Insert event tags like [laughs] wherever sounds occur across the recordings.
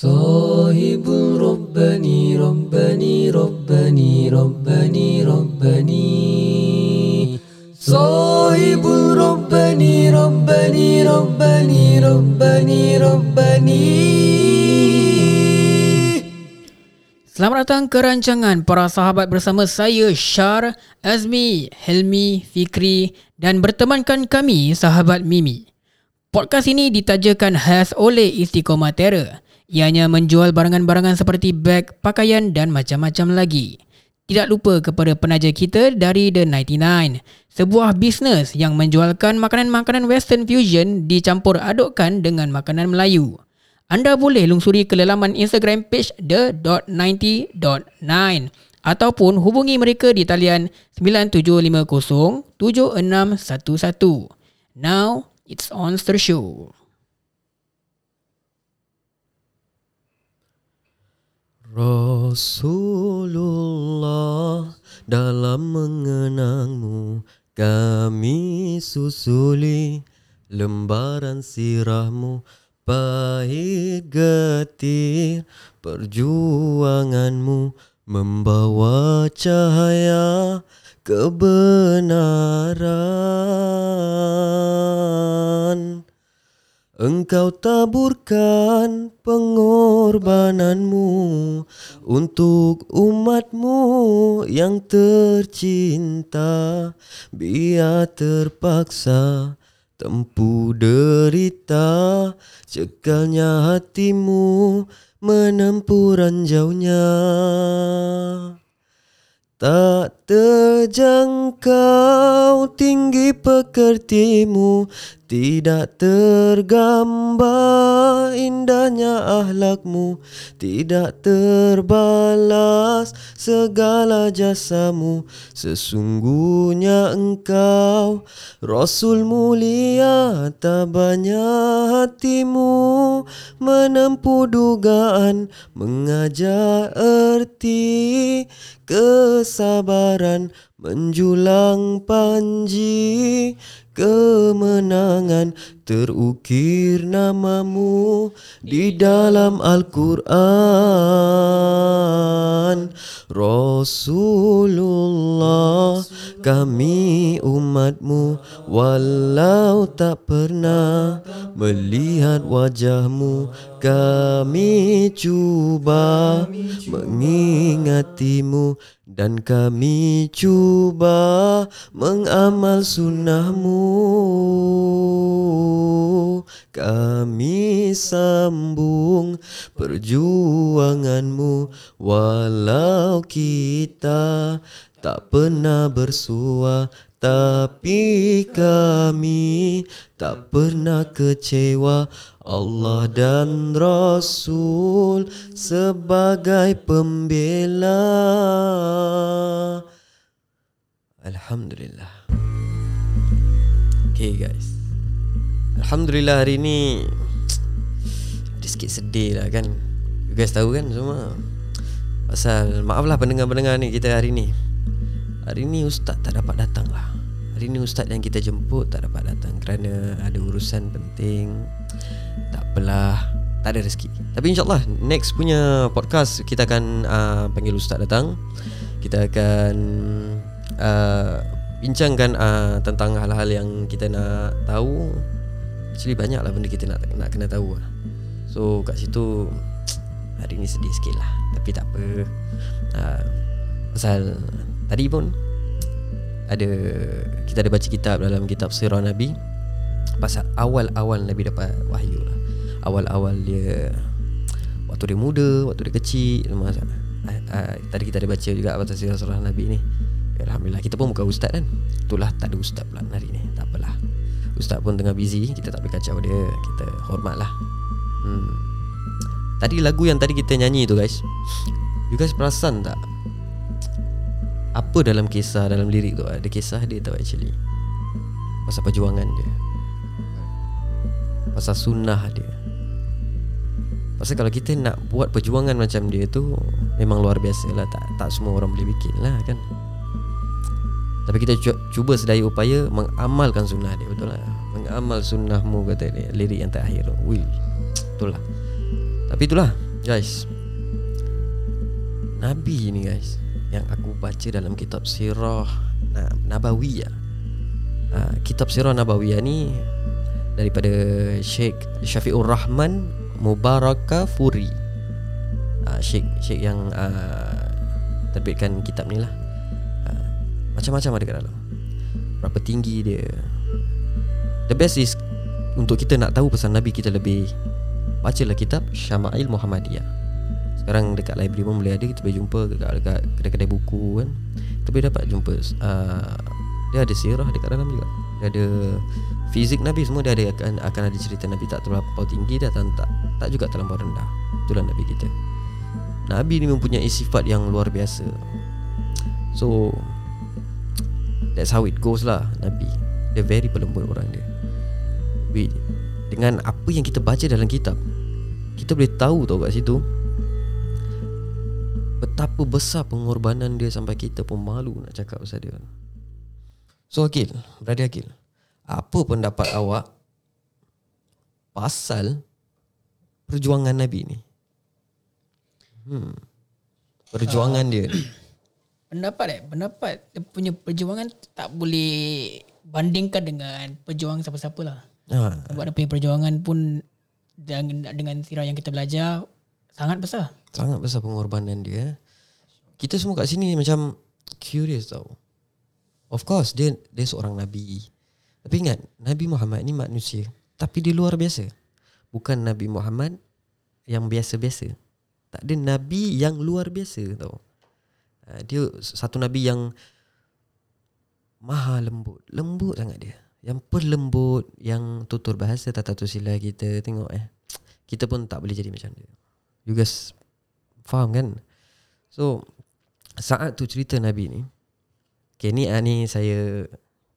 صاحب ربني ربني ربني ربني ربني صاحب ربني ربني ربني ربني ربني Selamat datang ke rancangan para sahabat bersama saya Syar, Azmi, Helmi, Fikri dan bertemankan kami sahabat Mimi. Podcast ini ditajakan khas oleh Istiqomah Terra. Ianya menjual barangan-barangan seperti beg, pakaian dan macam-macam lagi. Tidak lupa kepada penaja kita dari The 99, sebuah bisnes yang menjualkan makanan-makanan western fusion dicampur adukkan dengan makanan Melayu. Anda boleh lungsuri ke laman Instagram page the.90.9 ataupun hubungi mereka di talian 9750 7611. Now, it's on the show. Rasulullah dalam mengenangmu kami susuli lembaran sirahmu pahit getir perjuanganmu membawa cahaya kebenaran. Engkau taburkan pengorbananmu untuk umatmu yang tercinta biar terpaksa tempuh derita cekalnya hatimu menempuh ranjaunya. Tak terjangkau tinggi pekertimu. Tidak tergambar indahnya ahlakmu. Tidak terbalas segala jasamu. Sesungguhnya engkau Rasul mulia tabanya hatimu Menempuh dugaan mengajar erti kesabaran children menjulang panji kemenangan terukir namamu di dalam Al-Quran. Rasulullah kami umatmu walau tak pernah melihat wajahmu. Kami cuba mengingatimu dan kami cuba mengamal sunnahmu. Kami sambung perjuanganmu Walau kita tak pernah bersua. Tapi kami tak pernah kecewa. Allah dan Rasul sebagai pembela Alhamdulillah. Okay guys. Alhamdulillah hari ni Ada sikit sedih lah kan? You guys tahu kan semua? Pasal maaf lah pendengar-pendengar ni kita hari ni. Hari ni ustaz tak dapat datang lah. Hari ni ustaz yang kita jemput tak dapat datang Kerana ada urusan penting. Tak apalah. Tak ada rezeki. Tapi insyaAllah next punya podcast Kita akan uh, panggil ustaz datang. Kita akan uh, bincangkan uh, tentang hal-hal yang kita nak tahu. Actually banyak lah benda kita nak nak kena tahu lah. So kat situ [tsk] Hari ni sedih sikit lah. Tapi tak apa. Uh, Pasal Tadi pun Ada Kita ada baca kitab dalam kitab Sirah Nabi. Pasal awal-awal Nabi dapat wahyu lah. Awal-awal dia Waktu dia muda Waktu dia kecil masa, uh, uh, Tadi kita ada baca juga Pasal Sirah Nabi ni Alhamdulillah Kita pun bukan ustaz kan? Itulah tak ada ustaz pula hari ni Tak apalah. Ustaz pun tengah busy Kita tak boleh kacau dia Kita hormat lah hmm. Tadi lagu yang tadi kita nyanyi tu guys You guys perasan tak? Apa dalam kisah Dalam lirik tu Ada kisah dia tau actually. Pasal perjuangan dia. Pasal sunnah dia. Pasal kalau kita nak buat perjuangan macam dia tu Memang luar biasa lah. Tak, tak semua orang boleh bikin lah kan tapi kita cuba sedaya upaya mengamalkan sunnah dia betul lah. Mengamal sunnahmu kata dia lirik yang terakhir. Wih. Betul lah. Tapi itulah Guys Nabi ni guys Yang aku baca dalam kitab Sirah Nabawiyah uh, Kitab Sirah Nabawiyah ni Daripada Sheikh Syafiqur Rahman Mubaraka Furi uh, Sheikh Sheikh yang uh, Terbitkan kitab ni lah Macam-macam ada kat dalam. Berapa tinggi dia. The best is Untuk kita nak tahu pesan Nabi kita lebih Bacalah kitab Syama'il Muhammadiyah. Sekarang dekat library pun boleh ada Kita boleh jumpa dekat, kedai-kedai buku kan. Kita boleh dapat jumpa uh, Dia ada sirah dekat dalam juga. Dia ada fizik Nabi semua Dia ada akan, akan ada cerita Nabi tak terlampau tinggi Dan tak, tak, juga terlampau rendah. Itulah Nabi kita. Nabi ni mempunyai sifat yang luar biasa. So That's how it goes lah Nabi. Dia very pelembut orang dia. We, Dengan apa yang kita baca dalam kitab Kita boleh tahu tau kat situ Betapa besar pengorbanan dia Sampai kita pun malu nak cakap pasal dia. So Akil Brother Akil Apa pendapat awak Pasal Perjuangan Nabi ni? Hmm Perjuangan dia ni. Pendapat eh? Pendapat Dia punya perjuangan Tak boleh Bandingkan dengan Perjuangan siapa-siapa lah. Ha, Sebab dia punya perjuangan pun Dengan, dengan sirah yang kita belajar Sangat besar. Sangat besar pengorbanan dia Kita semua kat sini macam Curious tau. Of course dia dia seorang Nabi. Tapi ingat Nabi Muhammad ni manusia Tapi dia luar biasa. Bukan Nabi Muhammad Yang biasa-biasa. Tak ada Nabi yang luar biasa tau Ah, Dia satu Nabi yang Maha lembut. Lembut sangat dia. Yang pelembut Yang tutur bahasa Tata sila kita Tengok eh. Kita pun tak boleh jadi macam dia. You guys Faham kan? So Saat tu cerita Nabi ni Okay ni, ah, ni saya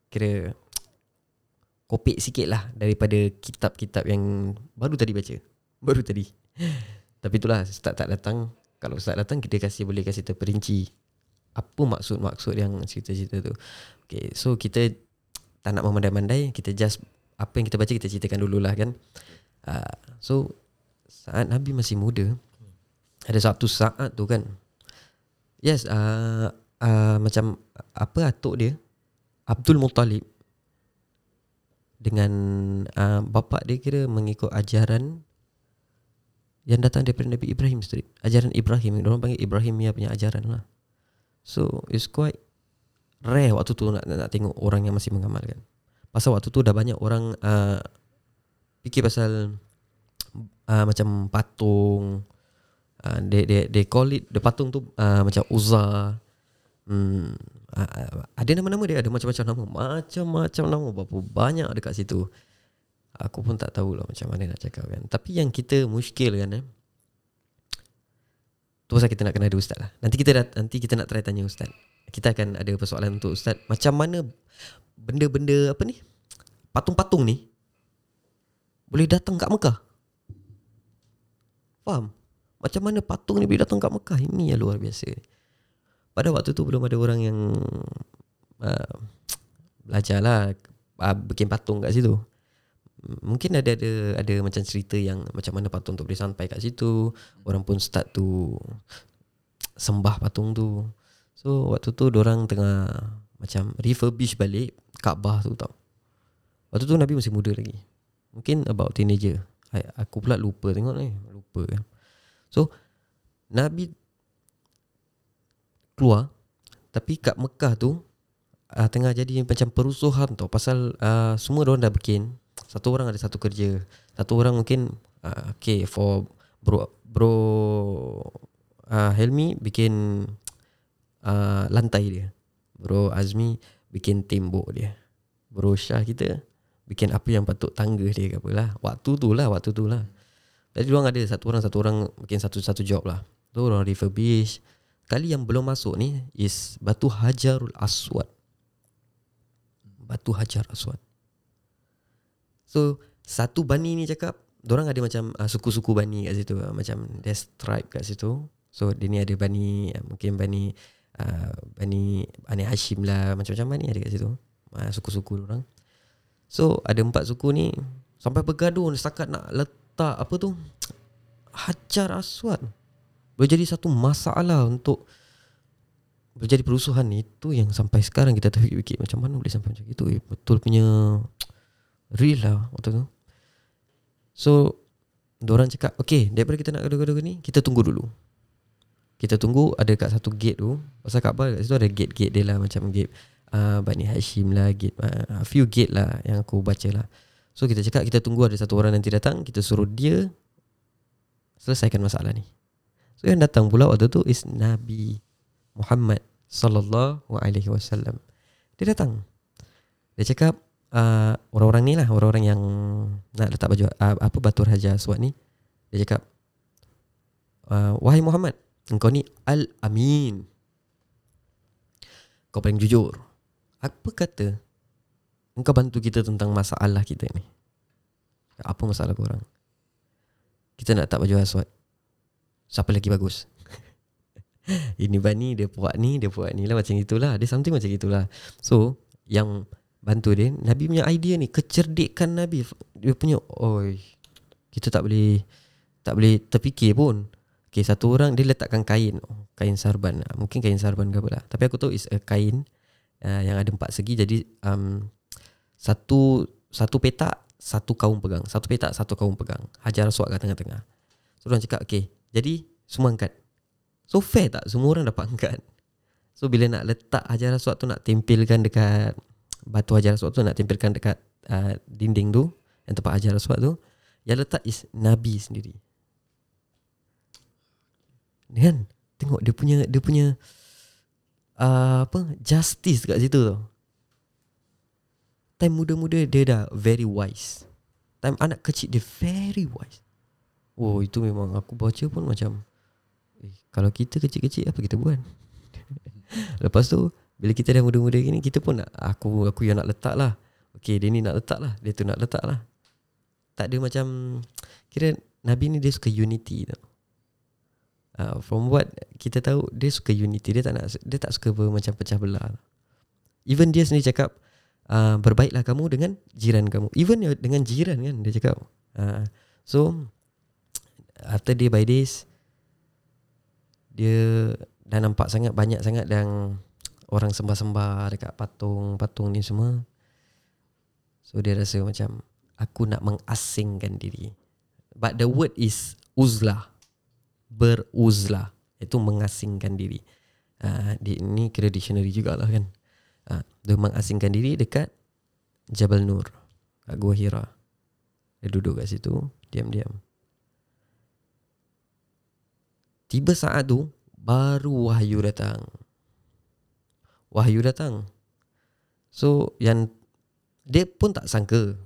Kira Kopik sikit lah Daripada kitab-kitab yang Baru tadi baca. Baru tadi. [laughs] Tapi itulah Ustaz tak datang Kalau Ustaz datang Kita kasih boleh kasih terperinci Apa maksud-maksud yang cerita-cerita tu. Okay so kita Tak nak memandai-mandai Kita just Apa yang kita baca Kita ceritakan dululah kan. Uh, So Saat Nabi masih muda Ada satu saat tu kan. Yes uh, uh, Macam Apa atuk dia? Abdul Muttalib. Dengan uh, Bapa dia kira Mengikut ajaran Yang datang daripada Nabi Ibrahim Street Ajaran Ibrahim. Orang panggil Ibrahim punya ajaran lah. So it's quite Rare waktu tu nak, nak, nak tengok Orang yang masih mengamalkan. Pasal waktu tu dah banyak orang uh, Fikir pasal uh, Macam patung uh, they, they, they call it The patung tu uh, Macam Uzza hmm, uh, uh, Ada nama-nama dia Ada macam-macam nama. Macam-macam nama. Berapa banyak dekat situ Aku pun tak tahu lah Macam mana nak cakap kan. Tapi yang kita muskil kan eh. Tu pasal kita nak kena ada ustaz lah. Nanti kita dah, nanti kita nak try tanya ustaz. Kita akan ada persoalan untuk ustaz. Macam mana Benda-benda apa ni? Patung-patung ni Boleh datang kat Mekah? Faham? Macam mana patung ni boleh datang kat Mekah? Ini yang luar biasa. Pada waktu tu belum ada orang yang uh, Belajar lah uh, Bikin patung kat situ Mungkin ada ada ada macam cerita yang macam mana patung tu boleh sampai kat situ. Orang pun start tu sembah patung tu. So waktu tu orang tengah macam refurbish balik Kaabah tu tau. Waktu tu Nabi masih muda lagi. Mungkin about teenager. I, aku pula lupa tengok ni. Lupa kan. So Nabi keluar tapi kat Mekah tu uh, tengah jadi macam perusuhan tau pasal uh, semua orang dah bikin satu orang ada satu kerja. Satu orang mungkin uh, okay for bro bro uh, Helmi bikin uh, lantai dia. Bro Azmi bikin tembok dia. Bro Syah kita bikin apa yang patut tangga dia ke apalah. Waktu tu lah, waktu tu lah. Jadi orang ada satu orang satu orang bikin satu-satu job lah. Tu orang refurbish. Kali yang belum masuk ni is Batu Hajarul Aswad. Batu Hajar Aswad. So satu bani ni cakap Diorang ada macam uh, suku-suku bani kat situ. Uh, Macam there's tribe kat situ. So dia ni ada bani uh, Mungkin bani uh, Bani Bani Hashim lah Macam-macam bani ada kat situ. Uh, Suku-suku orang So ada empat suku ni Sampai bergaduh Setakat nak letak Apa tu Hajar Aswad. Boleh jadi satu masalah untuk Boleh jadi perusuhan. Itu yang sampai sekarang kita terfikir Macam mana boleh sampai macam itu. Eh, Betul punya Real lah waktu tu. So Diorang cakap Okay daripada kita nak gaduh-gaduh ni Kita tunggu dulu. Kita tunggu Ada kat satu gate tu. Pasal Kaabah kat situ ada gate-gate dia lah Macam gate uh, Bani Hashim lah Gate uh, A few gate lah Yang aku baca lah. So kita cakap Kita tunggu ada satu orang nanti datang Kita suruh dia Selesaikan masalah ni. So yang datang pula waktu tu Is Nabi Muhammad Sallallahu alaihi wasallam. Dia datang. Dia cakap uh, Orang-orang ni lah Orang-orang yang Nak letak baju uh, Apa Batur Hajar Aswad ni Dia cakap uh, Wahai Muhammad Engkau ni Al-Amin. Kau paling jujur. Apa kata Engkau bantu kita tentang masalah kita ni? Apa masalah korang? Kita nak tak baju aswad. Siapa lagi bagus? [laughs] Ini bani Dia buat ni Dia buat ni lah Macam itulah. Dia something macam itulah. So Yang Bantu dia. Nabi punya idea ni Kecerdikan Nabi. Dia punya Oi Kita tak boleh Tak boleh terfikir pun. Okay satu orang Dia letakkan kain. Oh, Kain sarban. Mungkin kain sarban ke apa lah. Tapi aku tahu is a kain uh, Yang ada empat segi. Jadi um, Satu Satu petak Satu kaum pegang. Satu petak Satu kaum pegang. Hajar aswad kat tengah-tengah. So orang cakap Okay. Jadi Semua angkat. So fair tak? Semua orang dapat [laughs] angkat. So bila nak letak hajar aswad tu Nak tempelkan dekat Batu hajar aswad tu Nak tempelkan dekat uh, Dinding tu Yang tempat hajar aswad tu Yang letak is Nabi sendiri. Kan? Tengok dia punya Dia punya uh, Apa Justice kat situ tau. Time muda-muda Dia dah very wise. Time anak kecil Dia very wise. Oh itu memang Aku baca pun macam eh, Kalau kita kecil-kecil Apa kita buat? [laughs] Lepas tu Bila kita dah muda-muda gini Kita pun nak Aku aku yang nak letak lah Okay dia ni nak letak lah Dia tu nak letak lah Tak ada macam Kira Nabi ni dia suka unity tau. Uh, From what Kita tahu Dia suka unity Dia tak nak Dia tak suka ber, macam pecah belah Even dia sendiri cakap uh, Berbaiklah kamu dengan Jiran kamu. Even dengan jiran kan Dia cakap. Uh, So After day by days Dia Dah nampak sangat Banyak sangat yang Orang sembah-sembah Dekat patung-patung ni semua. So dia rasa macam Aku nak mengasingkan diri. But the word is Uzlah. Beruzlah. Itu mengasingkan diri. Uh, Ini kira dictionary jugalah kan. Uh, Dia mengasingkan diri dekat Jabal Nur Kat Gua Hira Dia duduk kat situ Diam-diam. Tiba saat tu Baru wahyu datang Wahyu datang. So yang Dia pun tak sangka.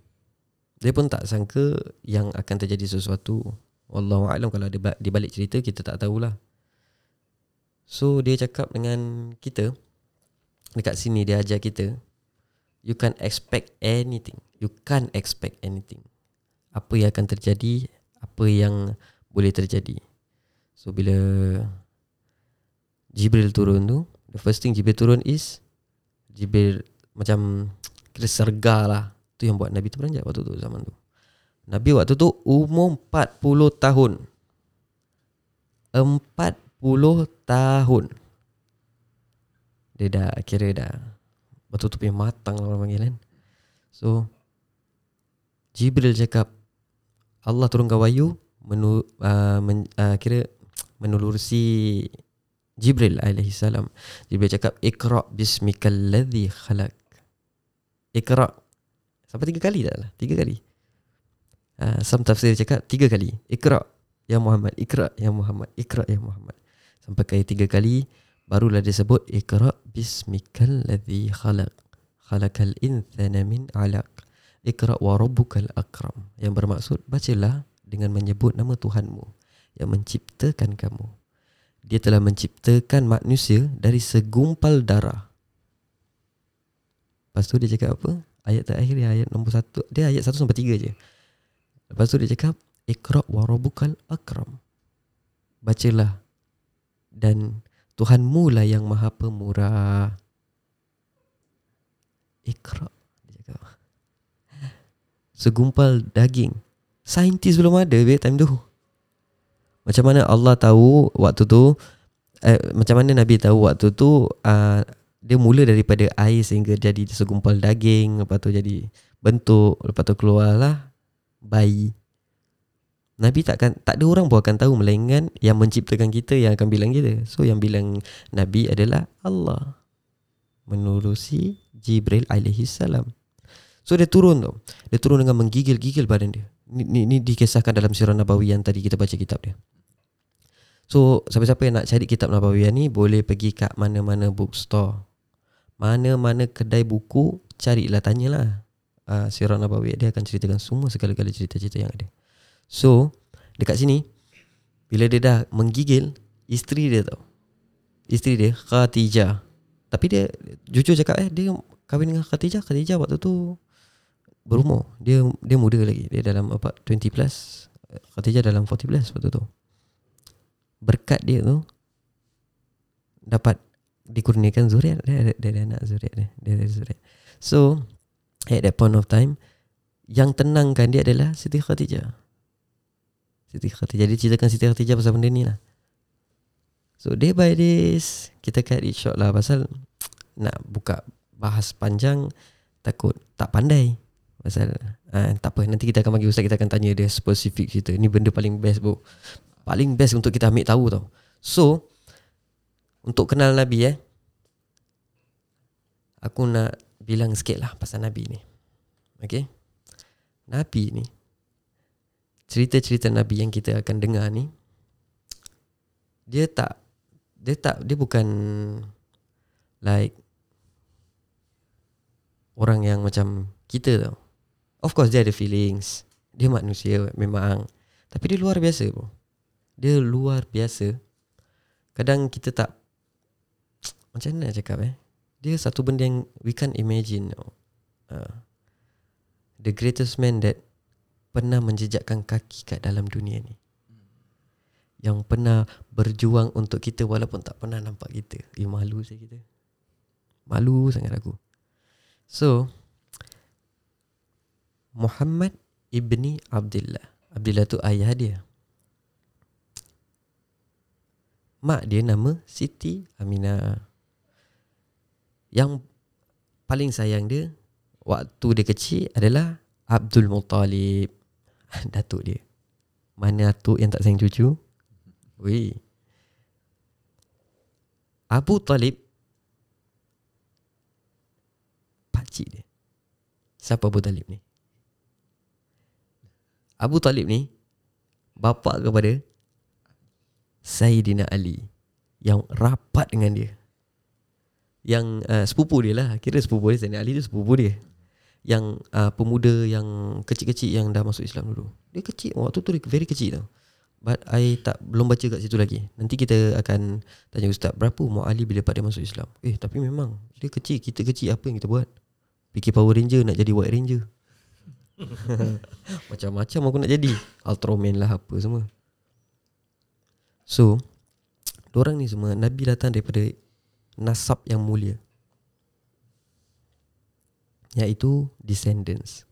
Dia pun tak sangka Yang akan terjadi sesuatu. Wallahualam kalau dia di balik cerita Kita tak tahulah. So dia cakap dengan kita Dekat sini dia ajar kita You can't expect anything. You can't expect anything. Apa yang akan terjadi Apa yang boleh terjadi. So bila Jibril turun tu The first thing Jibril turun is Jibril macam Kira serga lah. Tu yang buat Nabi tu beranjak waktu tu zaman tu. Nabi waktu tu umur 40 tahun. 40 tahun. Dia dah kira dah Betul-betul punya matang lah orang panggil kan. So Jibril cakap Allah turunkan wahyu menu, uh, men, uh, Kira Menulurusi Jibril alaihi salam. Jibril cakap Iqra bismikal ladhi khalaq. Iqra. Sampai tiga kali tak lah? Tiga kali? Uh, Some tafsir cakap Tiga kali. Iqra Ya Muhammad Iqra Ya Muhammad Iqra Ya Muhammad. Sampai kali tiga kali Barulah dia sebut Iqra bismikal ladhi khalaq. Khalaqal inthana min alaq. Iqra wa rabbukal akram. Yang bermaksud Bacalah Dengan menyebut nama Tuhanmu Yang menciptakan kamu dia telah menciptakan manusia dari segumpal darah. Lepas tu dia cakap apa? Ayat terakhir dia ayat nombor satu. Dia ayat satu sampai tiga je. Lepas tu dia cakap, Iqra' wa rabukal akram. Bacalah. Dan Tuhanmu lah yang maha pemurah. Iqra' dia cakap. Segumpal daging. Saintis belum ada be time tu. Macam mana Allah tahu waktu tu eh, Macam mana Nabi tahu waktu tu uh, Dia mula daripada air sehingga jadi segumpal daging Lepas tu jadi bentuk Lepas tu keluarlah bayi Nabi takkan tak ada orang pun akan tahu melainkan yang menciptakan kita yang akan bilang kita. So yang bilang Nabi adalah Allah menerusi Jibril alaihi salam. So dia turun tu. Dia turun dengan menggigil-gigil badan dia. Ni, ni, ni dikisahkan dalam sirah Nabawi yang tadi kita baca kitab dia. So siapa-siapa yang nak cari kitab Nabawi ni boleh pergi kat mana-mana bookstore. Mana-mana kedai buku carilah tanyalah. Uh, sirah Nabawi dia akan ceritakan semua segala-gala cerita-cerita yang ada. So Dekat sini Bila dia dah menggigil Isteri dia tau. Isteri dia Khatijah Tapi dia Jujur cakap eh Dia kahwin dengan Khatijah Khatijah waktu tu Berumur. Dia dia muda lagi. Dia dalam apa 20 plus. Khatijah dalam 40 plus waktu tu Berkat dia tu Dapat Dikurniakan zuriat Dia, dia, dia, dia nak zuriat dia Dia ada zuriat. So At that point of time Yang tenangkan dia adalah Siti Khatijah Siti Khatijah Dia ceritakan Siti Khatijah pasal benda ni lah. So day by days Kita cut it short lah Pasal Nak buka Bahas panjang Takut Tak pandai. Pasal uh, Tak apa. Nanti kita akan bagi ustaz Kita akan tanya dia Spesifik cerita. Ni benda paling best bro Paling best untuk kita ambil tahu tau So Untuk kenal Nabi eh Aku nak Bilang sikit lah Pasal Nabi ni Okay Nabi ni cerita-cerita Nabi yang kita akan dengar ni dia tak dia tak dia bukan like orang yang macam kita tau. Of course dia ada feelings. Dia manusia memang. Tapi dia luar biasa bro. Dia luar biasa. Kadang kita tak [tsk] macam mana nak cakap eh. Dia satu benda yang we can't imagine. Uh, the greatest man that pernah menjejakkan kaki kat dalam dunia ni. Yang pernah berjuang untuk kita walaupun tak pernah nampak kita. Eh malu saya kita. Malu sangat aku. So Muhammad ibni Abdullah Abdullah tu ayah dia mak dia nama Siti Aminah. Yang paling sayang dia waktu dia kecil adalah Abdul Muttalib. [laughs] Datuk dia. Mana atuk yang tak sayang cucu? Weh. Abu Talib Pakcik dia. Siapa Abu Talib ni? Abu Talib ni Bapa kepada Sayyidina Ali Yang rapat dengan dia Yang uh, sepupu dia lah Kira sepupu dia Sayyidina Ali tu sepupu dia yang uh, pemuda yang kecil-kecil yang dah masuk Islam dulu. Dia kecil waktu tu dia very kecil tau. But I tak belum baca kat situ lagi. Nanti kita akan tanya ustaz berapa umur Ali bila dia masuk Islam. Eh tapi memang dia kecil, kita kecil apa yang kita buat? Fikir Power Ranger nak jadi White Ranger. [laughs] Macam-macam aku nak jadi. Ultraman lah apa semua. So, orang ni semua Nabi datang daripada nasab yang mulia iaitu descendants.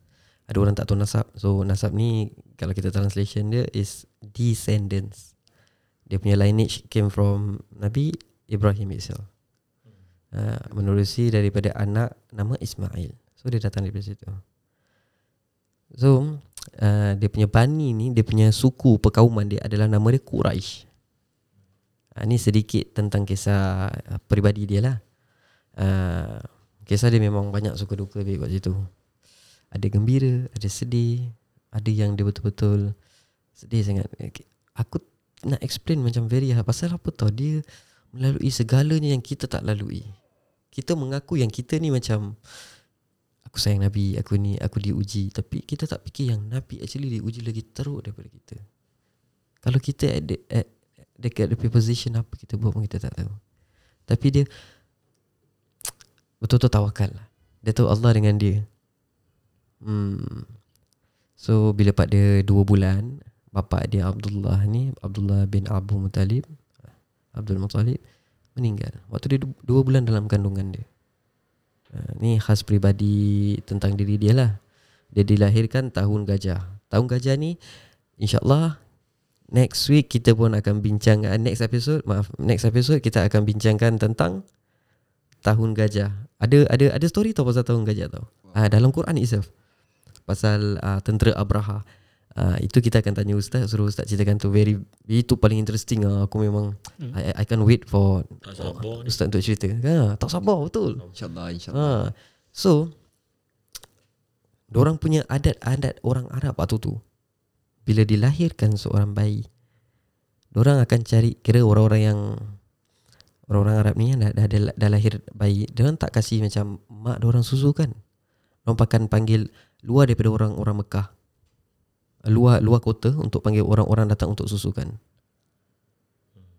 Ada orang tak tahu nasab. So nasab ni kalau kita translation dia is descendants. Dia punya lineage came from Nabi Ibrahim itself. Uh, menerusi daripada anak nama Ismail. So dia datang dari situ. So uh, dia punya bani ni, dia punya suku perkauman dia adalah nama dia Quraisy. Uh, ni sedikit tentang kisah uh, peribadi dia lah. Uh, Kisah dia memang banyak suka duka dia kat situ. Ada gembira, ada sedih, ada yang dia betul-betul sedih sangat. Aku nak explain macam very hard. Pasal apa tau dia melalui segalanya yang kita tak lalui. Kita mengaku yang kita ni macam aku sayang Nabi, aku ni aku diuji, tapi kita tak fikir yang Nabi actually diuji lagi teruk daripada kita. Kalau kita at the, at, dekat the position apa kita buat pun kita tak tahu. Tapi dia betul-betul tawakal lah. Dia tahu Allah dengan dia. Hmm. So bila pada dua bulan bapa dia Abdullah ni Abdullah bin Abu Muttalib Abdul Muttalib meninggal. Waktu dia dua bulan dalam kandungan dia. Uh, ni khas peribadi tentang diri dia lah. Dia dilahirkan tahun gajah. Tahun gajah ni insyaAllah Next week kita pun akan bincang uh, Next episode Maaf Next episode kita akan bincangkan tentang Tahun gajah. Ada ada ada story tau pasal tahun gajah tau. Uh, Dalam Quran itself. Pasal uh, tentera Abraha. Uh, Itu kita akan tanya ustaz Suruh ustaz ceritakan tu. Very Itu paling interesting lah. Aku memang hmm. I, I can't wait for ni. Ustaz untuk cerita. Ha, Tak sabar betul. InsyaAllah InsyaAllah. Ha. So Diorang punya adat-adat orang Arab waktu tu Bila dilahirkan seorang bayi Diorang akan cari Kira orang-orang yang Orang-orang Arab ni yang dah, dah, dah, dah lahir bayi Diorang tak kasih macam Mak diorang susukan Diorang akan panggil Luar daripada orang-orang Mekah. Luar luar kota Untuk panggil orang-orang datang untuk susukan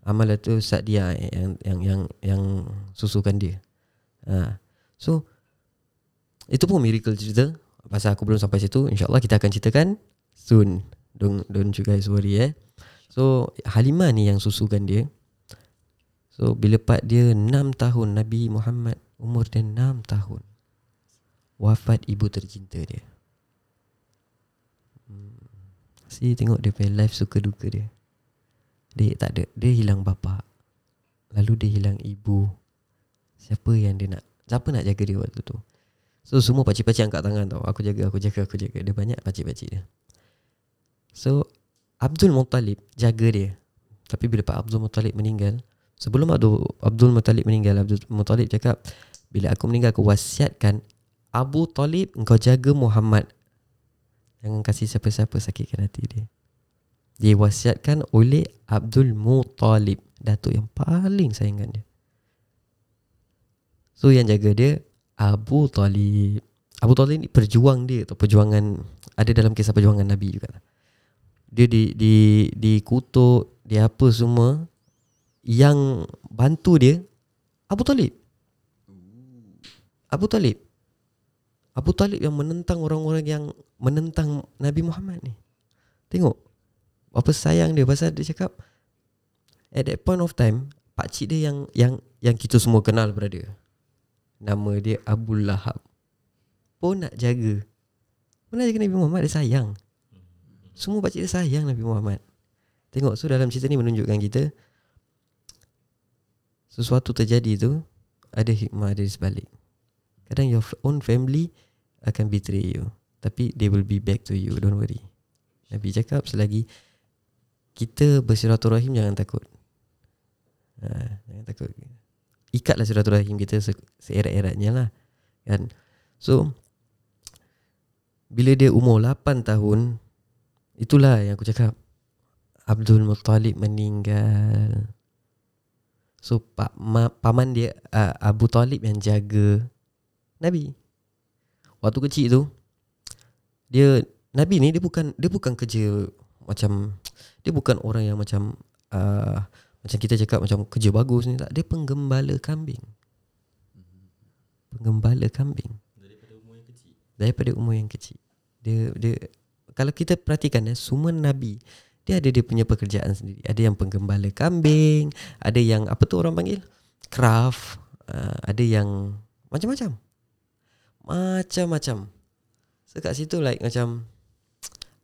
Amal itu Sa'dia yang, yang, yang, yang susukan dia. Ha. So itu pun miracle cerita. Pasal aku belum sampai situ InsyaAllah kita akan ceritakan Soon Don't, don't you guys worry eh. So Halimah ni yang susukan dia. So bila part dia 6 tahun Nabi Muhammad Umur dia 6 tahun Wafat ibu tercinta dia. Hmm. See tengok dia punya life suka duka dia. Dia tak ada Dia hilang bapa. Lalu dia hilang ibu. Siapa yang dia nak Siapa nak jaga dia waktu tu? So semua pakcik-pakcik angkat tangan tau. Aku jaga, aku jaga, aku jaga. Dia banyak pakcik-pakcik dia So Abdul Muttalib jaga dia. Tapi bila Pak Abdul Muttalib meninggal Sebelum Abdul, Abdul Muttalib meninggal Abdul Muttalib cakap Bila aku meninggal aku wasiatkan Abu Talib engkau jaga Muhammad. Jangan kasih siapa-siapa sakitkan hati dia. Dia wasiatkan oleh Abdul Muttalib Datuk yang paling sayangan dia. So yang jaga dia Abu Talib. Abu Talib ni perjuang dia atau perjuangan ada dalam kisah perjuangan Nabi juga. Dia di di dikutuk, dia apa semua yang bantu dia Abu Talib. Abu Talib. Abu Talib yang menentang orang-orang yang menentang Nabi Muhammad ni. Tengok apa sayang dia pasal dia cakap at that point of time pak cik dia yang yang yang kita semua kenal brother. Nama dia Abu Lahab Pun nak jaga Pun nak jaga Nabi Muhammad Dia sayang Semua pakcik dia sayang Nabi Muhammad. Tengok So dalam cerita ni menunjukkan kita Sesuatu terjadi tu Ada hikmah dari sebalik. Kadang your own family Akan betray you Tapi they will be back to you Don't worry. Nabi cakap selagi Kita bersilaturahim Jangan takut. Ha, Jangan takut. Ikatlah silaturahim kita se- seerat-eratnya lah kan? So bila dia umur 8 tahun itulah yang aku cakap. Abdul Muttalib meninggal. So pak ma, paman dia uh, Abu Talib yang jaga Nabi. Waktu kecil tu dia Nabi ni dia bukan dia bukan kerja macam dia bukan orang yang macam uh, macam kita cakap macam kerja bagus ni tak. Dia penggembala kambing. Penggembala kambing. Daripada umur yang kecil? Daripada umur yang kecil. Dia dia kalau kita perhatikan eh, semua nabi dia ada dia punya pekerjaan sendiri. Ada yang penggembala kambing ada yang apa tu orang panggil? Craft uh, ada yang macam-macam. Macam-macam. So kat situ like macam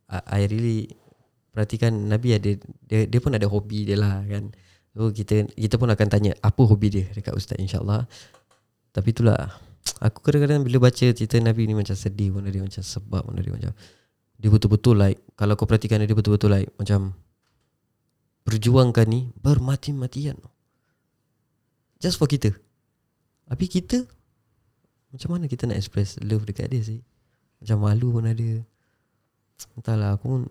I, I really perhatikan nabi ada dia, dia pun ada hobi dia lah kan. So kita kita pun akan tanya apa hobi dia dekat ustaz insyaallah. Tapi itulah aku kadang-kadang bila baca cerita Nabi ni macam sedih pun dia macam sebab pun dia macam dia betul-betul like kalau kau perhatikan dia betul-betul like macam perjuangkan ni bermati-matian. Just for kita. Tapi kita macam mana kita nak express love dekat dia sih? Macam malu pun ada. Entahlah aku pun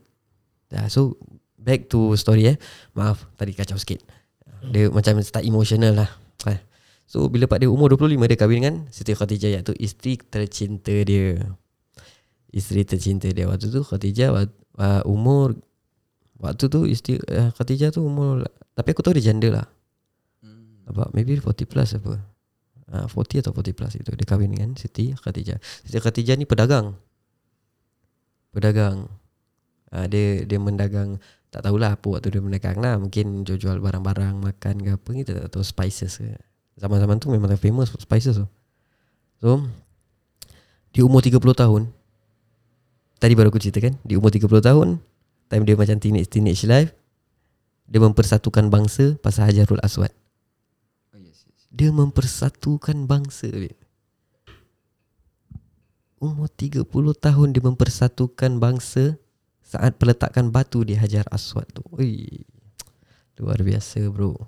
yeah, so back to story eh. Maaf tadi kacau sikit. Dia macam start emotional lah eh. So bila pak dia umur 25 Dia kahwin dengan Siti Khadijah Iaitu isteri tercinta dia Isteri tercinta dia Waktu tu Khadijah uh, Umur Waktu tu isteri uh, Khadijah tu umur Tapi aku tahu dia janda lah. About maybe 40 plus apa. Uh, 40 atau 40 plus itu Dia kahwin dengan Siti Khadijah. Siti Khadijah ni pedagang. Pedagang. Uh, Dia dia mendagang tak tahulah apa waktu dia mendagang lah. Mungkin jual-jual barang-barang Makan ke apa Kita tak tahu spices ke. Zaman-zaman tu memang famous spices tu. So Di umur 30 tahun Tadi baru aku cerita kan Di umur 30 tahun Time dia macam teenage-teenage life Dia mempersatukan bangsa pasal Hajarul Aswad. Oh, yes, yes. Dia mempersatukan bangsa dia. Umur 30 tahun dia mempersatukan bangsa saat peletakan batu di Hajar Aswad tu. Ui, luar biasa bro.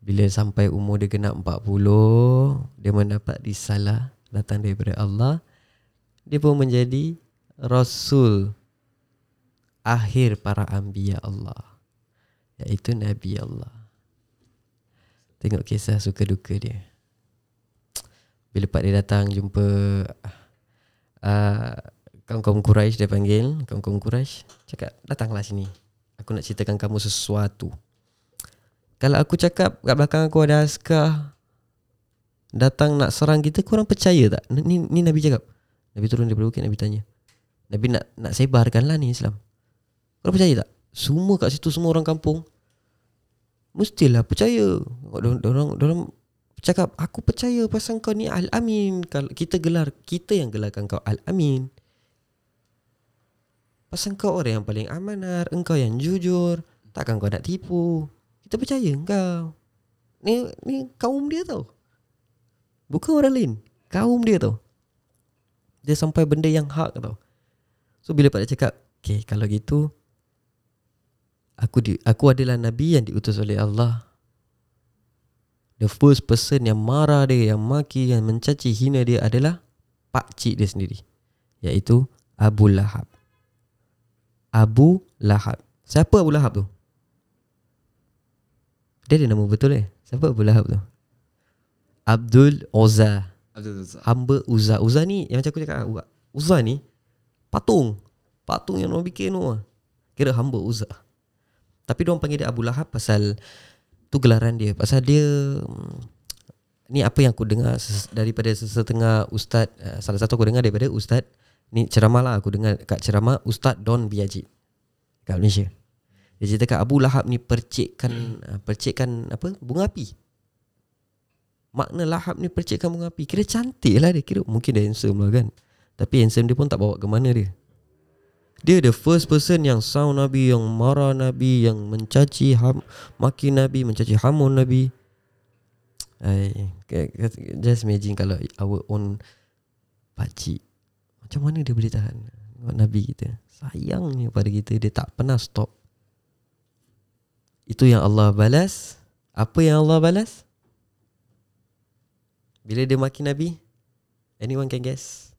Bila sampai umur dia genap 40, dia mendapat risalah datang daripada Allah. Dia pun menjadi rasul akhir para anbiya Allah. Iaitu Nabi Allah. Tengok kisah suka duka dia. Bila pak dia datang jumpa uh, kaum-kaum Quraisy dia panggil, kaum-kaum Quraisy cakap datanglah sini. Aku nak ceritakan kamu sesuatu. Kalau aku cakap kat belakang aku ada askar datang nak serang kita, korang percaya tak? Ni, ni Nabi cakap. Nabi turun daripada bukit, Nabi tanya. Nabi nak nak sebarkanlah ni Islam. Korang percaya tak? Semua kat situ semua orang kampung Mestilah percaya Orang orang cakap aku percaya pasal kau ni Al-Amin. Kita gelar kita yang gelarkan kau Al-Amin. Pasal kau orang yang paling amanah, engkau yang jujur, takkan kau nak tipu. Kita percaya engkau. Ni ni kaum dia tau. Bukan orang lain. Kaum dia tau. Dia sampai benda yang hak tau. So bila Pak dia cakap, "Okay, kalau gitu aku di, aku adalah nabi yang diutus oleh Allah The first person yang marah dia Yang maki, yang mencaci hina dia adalah Pak cik dia sendiri Iaitu Abu Lahab Abu Lahab Siapa Abu Lahab tu? Dia ada nama betul eh? Siapa Abu Lahab tu? Abdul Uzza Abdul. Hamba Uzza. Uzza ni yang macam aku cakap Uzza, Uzza ni Patung. Patung yang orang bikin tu. Kira hamba Uzza. Tapi dia panggil dia Abu Lahab pasal Tu gelaran dia. Pasal dia hmm, Ni apa yang aku dengar Daripada setengah ustaz uh, Salah satu aku dengar daripada ustaz Ni ceramah lah aku dengar kat ceramah Ustaz Don Biajid Kat Malaysia. Dia ceritakan Abu Lahab ni percikkan uh, Percikkan apa? Bunga api Makna lahap ni percikkan bunga api. Kira cantik lah dia. Kira mungkin dia handsome lah kan. Tapi handsome dia pun tak bawa ke mana dia. Dia the first person yang sound Nabi Yang marah Nabi Yang mencaci ham, Maki Nabi Mencaci hamun Nabi. Ay, Just imagine kalau Our own Pakcik Macam mana dia boleh tahan Nabi kita? Sayangnya pada kita Dia tak pernah stop. Itu yang Allah balas. Apa yang Allah balas bila dia maki Nabi? Anyone can guess?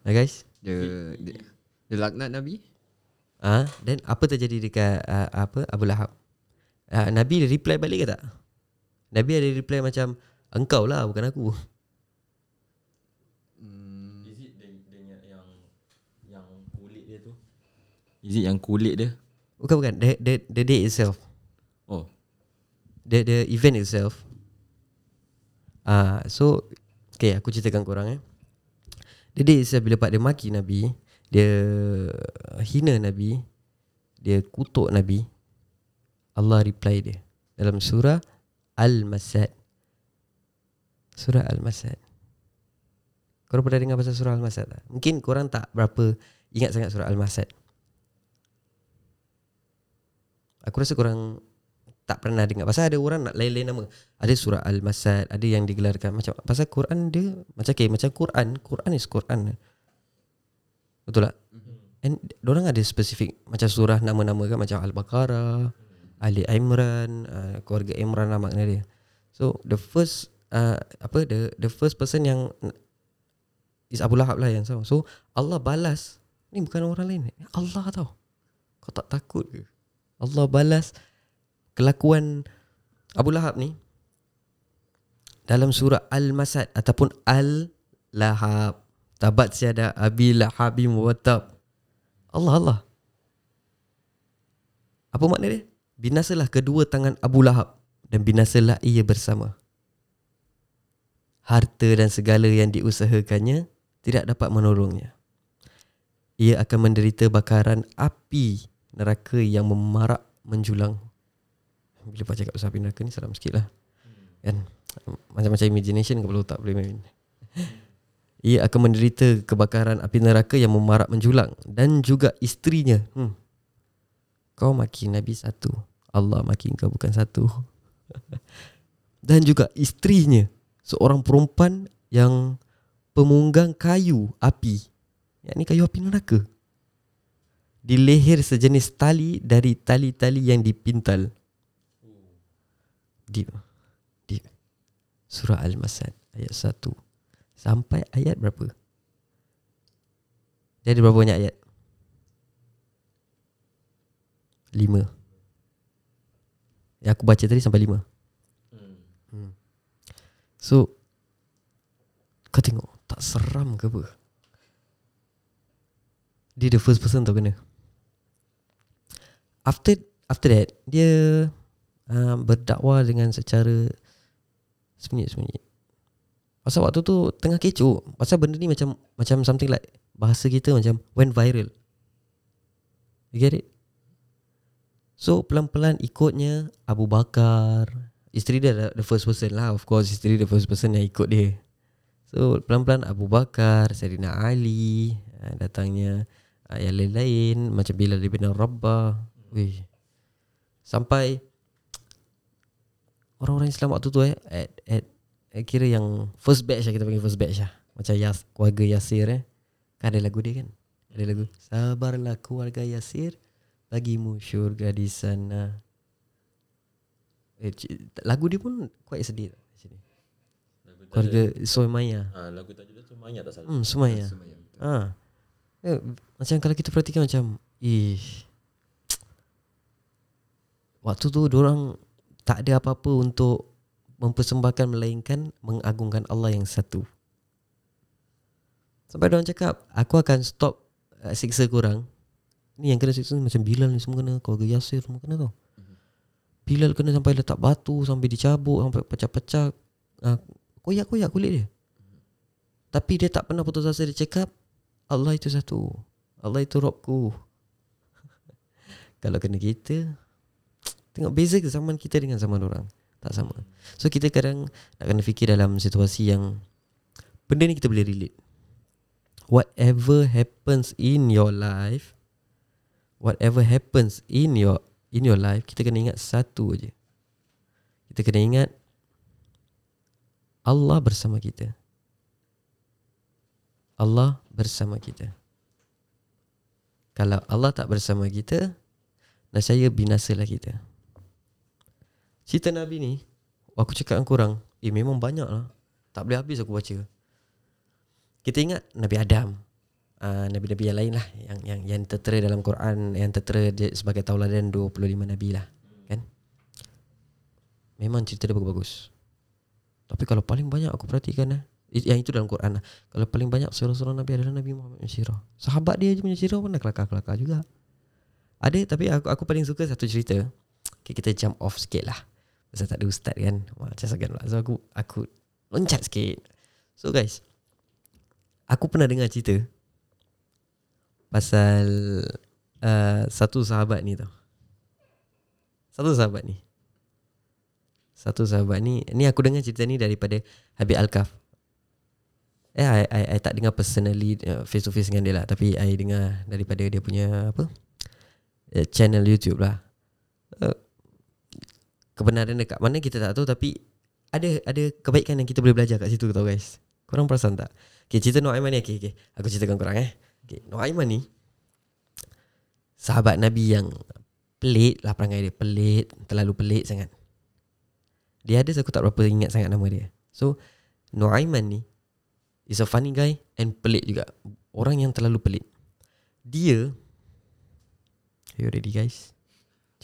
Nah guys. Dia, dia, dia laknat Nabi. Ah, ha? Then apa terjadi dekat uh, Apa? Abu Lahab. Uh, Nabi dia reply balik ke tak? Nabi ada reply macam Engkau lah bukan aku. Hmm, Is it the, the yang yang kulit dia tu? Is it yang kulit dia? Bukan bukan. The, the, the day itself. Oh, The, the event itself Ah, So Okay aku ceritakan korang eh. Day itself bila Pak dia maki Nabi Dia hina Nabi Dia kutuk Nabi Allah reply dia Dalam surah Al-Masad. Surah Al-Masad. Korang pernah dengar pasal surah Al-Masad tak? Mungkin korang tak berapa Ingat sangat surah Al-Masad. Aku rasa korang tak pernah dengar. Pasal ada orang nak lain-lain nama. Ada surah Al-Masad Ada yang digelarkan. Macam Pasal Quran dia Macam okay, macam Quran. Quran is Quran. Betul tak? And orang ada spesifik Macam surah nama-nama kan Macam Al-Baqarah Ali Imran uh, Keluarga Imran lah makna dia. So the first uh, Apa The the first person yang Is Abu Lahab lah yang tahu So Allah balas. Ni bukan orang lain. Allah tau. Kau tak takut ke? Allah balas Kelakuan Abu Lahab ni Dalam surah Al-Masad Ataupun Al-Lahab. Tabat siada Abi Lahabim watab Allah Allah. Apa makna dia? Binasalah kedua tangan Abu Lahab Dan binasalah ia bersama. Harta dan segala yang diusahakannya Tidak dapat menolongnya Ia akan menderita bakaran api Neraka yang memarak menjulang Bila Pak cakap pasal neraka ni Salam sikit lah. Kan? Macam-macam imagination Kalau tak boleh main ia akan menderita kebakaran api neraka yang memarak menjulang dan juga isterinya. Hmm. Kau maki Nabi satu Allah maki kau bukan satu. [laughs] Dan juga istrinya Seorang perempuan yang Pemunggang kayu api. Yang ni kayu api neraka. Di leher sejenis tali Dari tali-tali yang dipintal Di, di Surah Al-Masad Ayat 1 Sampai ayat berapa? Dia ada berapa banyak ayat? Lima. Yang aku baca tadi sampai lima. Hmm. So Kau tengok Tak seram ke apa? Dia the first person tau kena. After After that Dia uh, Berdakwah dengan secara Sembunyi-sembunyi. Pasal waktu tu Tengah kecoh. Pasal benda ni macam Macam something like Bahasa kita macam Went viral. You get it? So pelan-pelan ikutnya Abu Bakar. Isteri dia the first person lah. Of course isteri the first person yang ikut dia. So pelan-pelan Abu Bakar Sayyidina Ali ah, Datangnya ah, Yang lain-lain. Macam Bilal bin Rabah. Wih Sampai Orang-orang Islam waktu tu eh at, at, at Kira yang First batch lah kita panggil first batch lah. Macam Yas, keluarga Yasir eh. Kan ada lagu dia kan? Ada lagu Sabarlah keluarga Yasir Bagimu syurga di sana. Eh, Lagu dia pun Quite sedih di sini. Keluarga Sumayyah. Ah, lagu tajuk dia Sumayyah tak salah. Hmm Sumayyah. Ha. eh, Macam kalau kita perhatikan macam Ih Waktu tu orang Tak ada apa-apa untuk Mempersembahkan Melainkan Mengagungkan Allah yang satu. Sampai orang cakap Aku akan stop uh, Siksa korang. Ni yang kena siksa Macam Bilal ni semua kena Keluarga Yasir semua kena tau. Bilal kena sampai letak batu Sampai dicabut Sampai pecah-pecah. Uh, Koyak-koyak kulit dia. Tapi dia tak pernah putus asa Dia cakap Allah itu satu. Allah itu Robku. [laughs] Kalau kena kita Tengok beza zaman kita Dengan zaman orang? Tak sama. So kita kadang Nak kena fikir dalam situasi yang Benda ni kita boleh relate. Whatever happens in your life Whatever happens in your In your life Kita kena ingat satu aja Kita kena ingat Allah bersama kita. Allah bersama kita. Kalau Allah tak bersama kita Nasaya binasalah kita Cerita Nabi ni Aku cakap dengan korang Eh memang banyak lah. Tak boleh habis aku baca. Kita ingat Nabi Adam. Uh, Nabi-Nabi yang lain lah Yang yang yang tertera dalam Quran Yang tertera sebagai tauladan 25 Nabi lah Kan? Memang cerita dia bagus-bagus. Tapi kalau paling banyak aku perhatikan eh Yang itu dalam Quran lah. Kalau paling banyak surah-surah Nabi adalah Nabi Muhammad punya sirah Sahabat dia punya sirah pun dah kelakar-kelakar juga. Ada tapi aku aku paling suka satu cerita. Okay, Kita jump off sikit lah Pasal tak ada ustaz kan. Macam segan pula. So aku Aku Loncat sikit. So guys Aku pernah dengar cerita Pasal uh, Satu sahabat ni tau. Satu sahabat ni. Satu sahabat ni Ni aku dengar cerita ni daripada Habib Al-Kaf. Eh I, I, I tak dengar personally Face to face dengan dia lah. Tapi I dengar Daripada dia punya Apa? Uh, Channel YouTube lah. Uh, kebenaran dekat mana kita tak tahu tapi ada ada kebaikan yang kita boleh belajar kat situ tau guys. Korang perasan tak? Okay, cerita Nur Aiman ni okay, okay. Aku ceritakan korang eh. Okay, Nur Aiman ni sahabat Nabi yang pelik lah perangai dia. Pelik, terlalu pelik sangat. Dia ada aku tak berapa ingat sangat nama dia. So, Nur Aiman ni is a funny guy and pelik juga. Orang yang terlalu pelik. Dia Are you ready guys?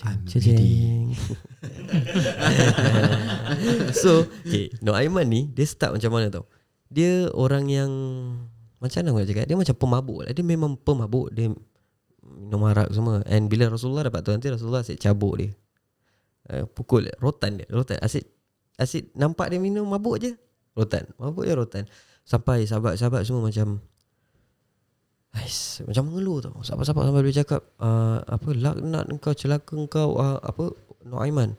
I'm Jeng. [laughs] so, okay, Nur Aiman ni dia start macam mana tau? Dia orang yang macam mana aku nak cakap? Dia macam pemabuk lah. Dia memang pemabuk. Dia minum arak semua. And bila Rasulullah dapat tu nanti Rasulullah asyik cabuk dia. Uh, pukul rotan dia. Rotan. Asyik asyik nampak dia minum mabuk je. Rotan. Mabuk je rotan. Sampai sahabat-sahabat semua macam Ais, macam mengeluh tau. Sahabat-sahabat sampai dia cakap, uh, apa laknat engkau, celaka engkau, uh, apa Nuaiman.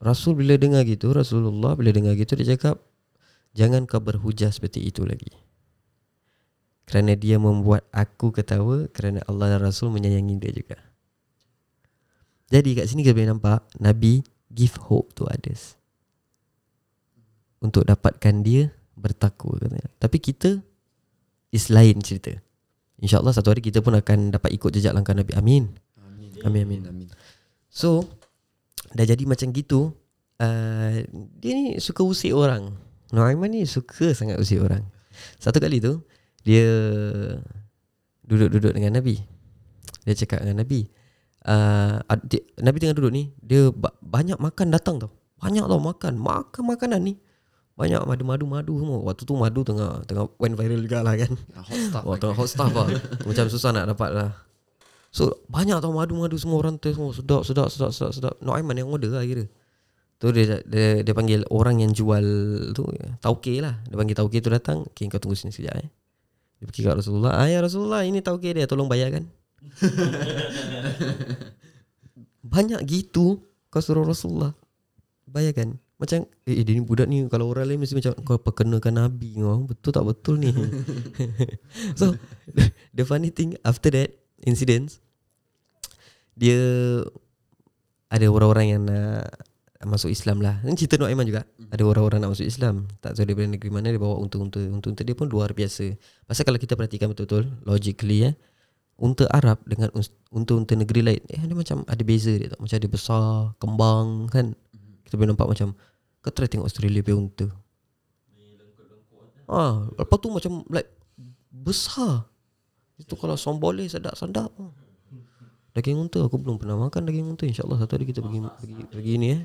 Rasul bila dengar gitu, Rasulullah bila dengar gitu dia cakap, jangan kau berhujah seperti itu lagi. Kerana dia membuat aku ketawa kerana Allah dan Rasul menyayangi dia juga. Jadi kat sini kita boleh nampak Nabi give hope to others. Untuk dapatkan dia bertakwa. Tapi kita is lain cerita. InsyaAllah satu hari kita pun akan dapat ikut jejak langkah Nabi. Amin. Amin amin. Amin. So dah jadi macam gitu uh, dia ni suka usik orang. Nuaiman ni suka sangat usik orang. Satu kali tu dia duduk-duduk dengan Nabi. Dia cakap dengan Nabi. Uh, Nabi tengah duduk ni dia ba- banyak makan datang tau. Banyak tau makan. Makan makanan ni. Banyak madu-madu madu semua. Waktu tu madu tengah tengah went viral juga lah kan. Hot stuff. Wah tengah hot stuff lah. [laughs] Macam susah nak dapat lah. So banyak tau madu-madu semua orang tu semua. Sedap sedap sedap sedap sedap. Noaiman yang order lah kira. Tu dia, dia, dia panggil orang yang jual tu. Tauke lah. Dia panggil tauke tu datang. Okay kau tunggu sini sekejap eh. Dia pergi kat Rasulullah. Ah ya Rasulullah ini tauke dia. Tolong bayarkan [laughs] Banyak gitu Kau suruh Rasulullah. Bayarkan Macam Eh, eh dia ni budak ni Kalau orang lain mesti macam Kau perkenakan Nabi kau Betul tak betul ni? [laughs] So [laughs] The funny thing After that Incidents Dia Ada orang-orang yang nak Masuk Islam lah. Ini cerita Nur Aiman juga. Ada orang-orang nak masuk Islam. Tak tahu daripada negeri mana Dia bawa unta-unta. Unta-unta dia pun luar biasa. Pasal kalau kita perhatikan betul-betul Logically eh Unta Arab dengan unta-unta negeri lain Eh dia macam ada beza dia tak? Macam dia besar Kembang kan? Kita boleh nampak macam Kau try tengok Australia punya unta Ah, lepas tu macam like besar. Itu kalau somboleh sedap-sedap. Daging unta aku belum pernah makan daging unta. InsyaAllah satu hari kita pergi pergi pergi ni eh.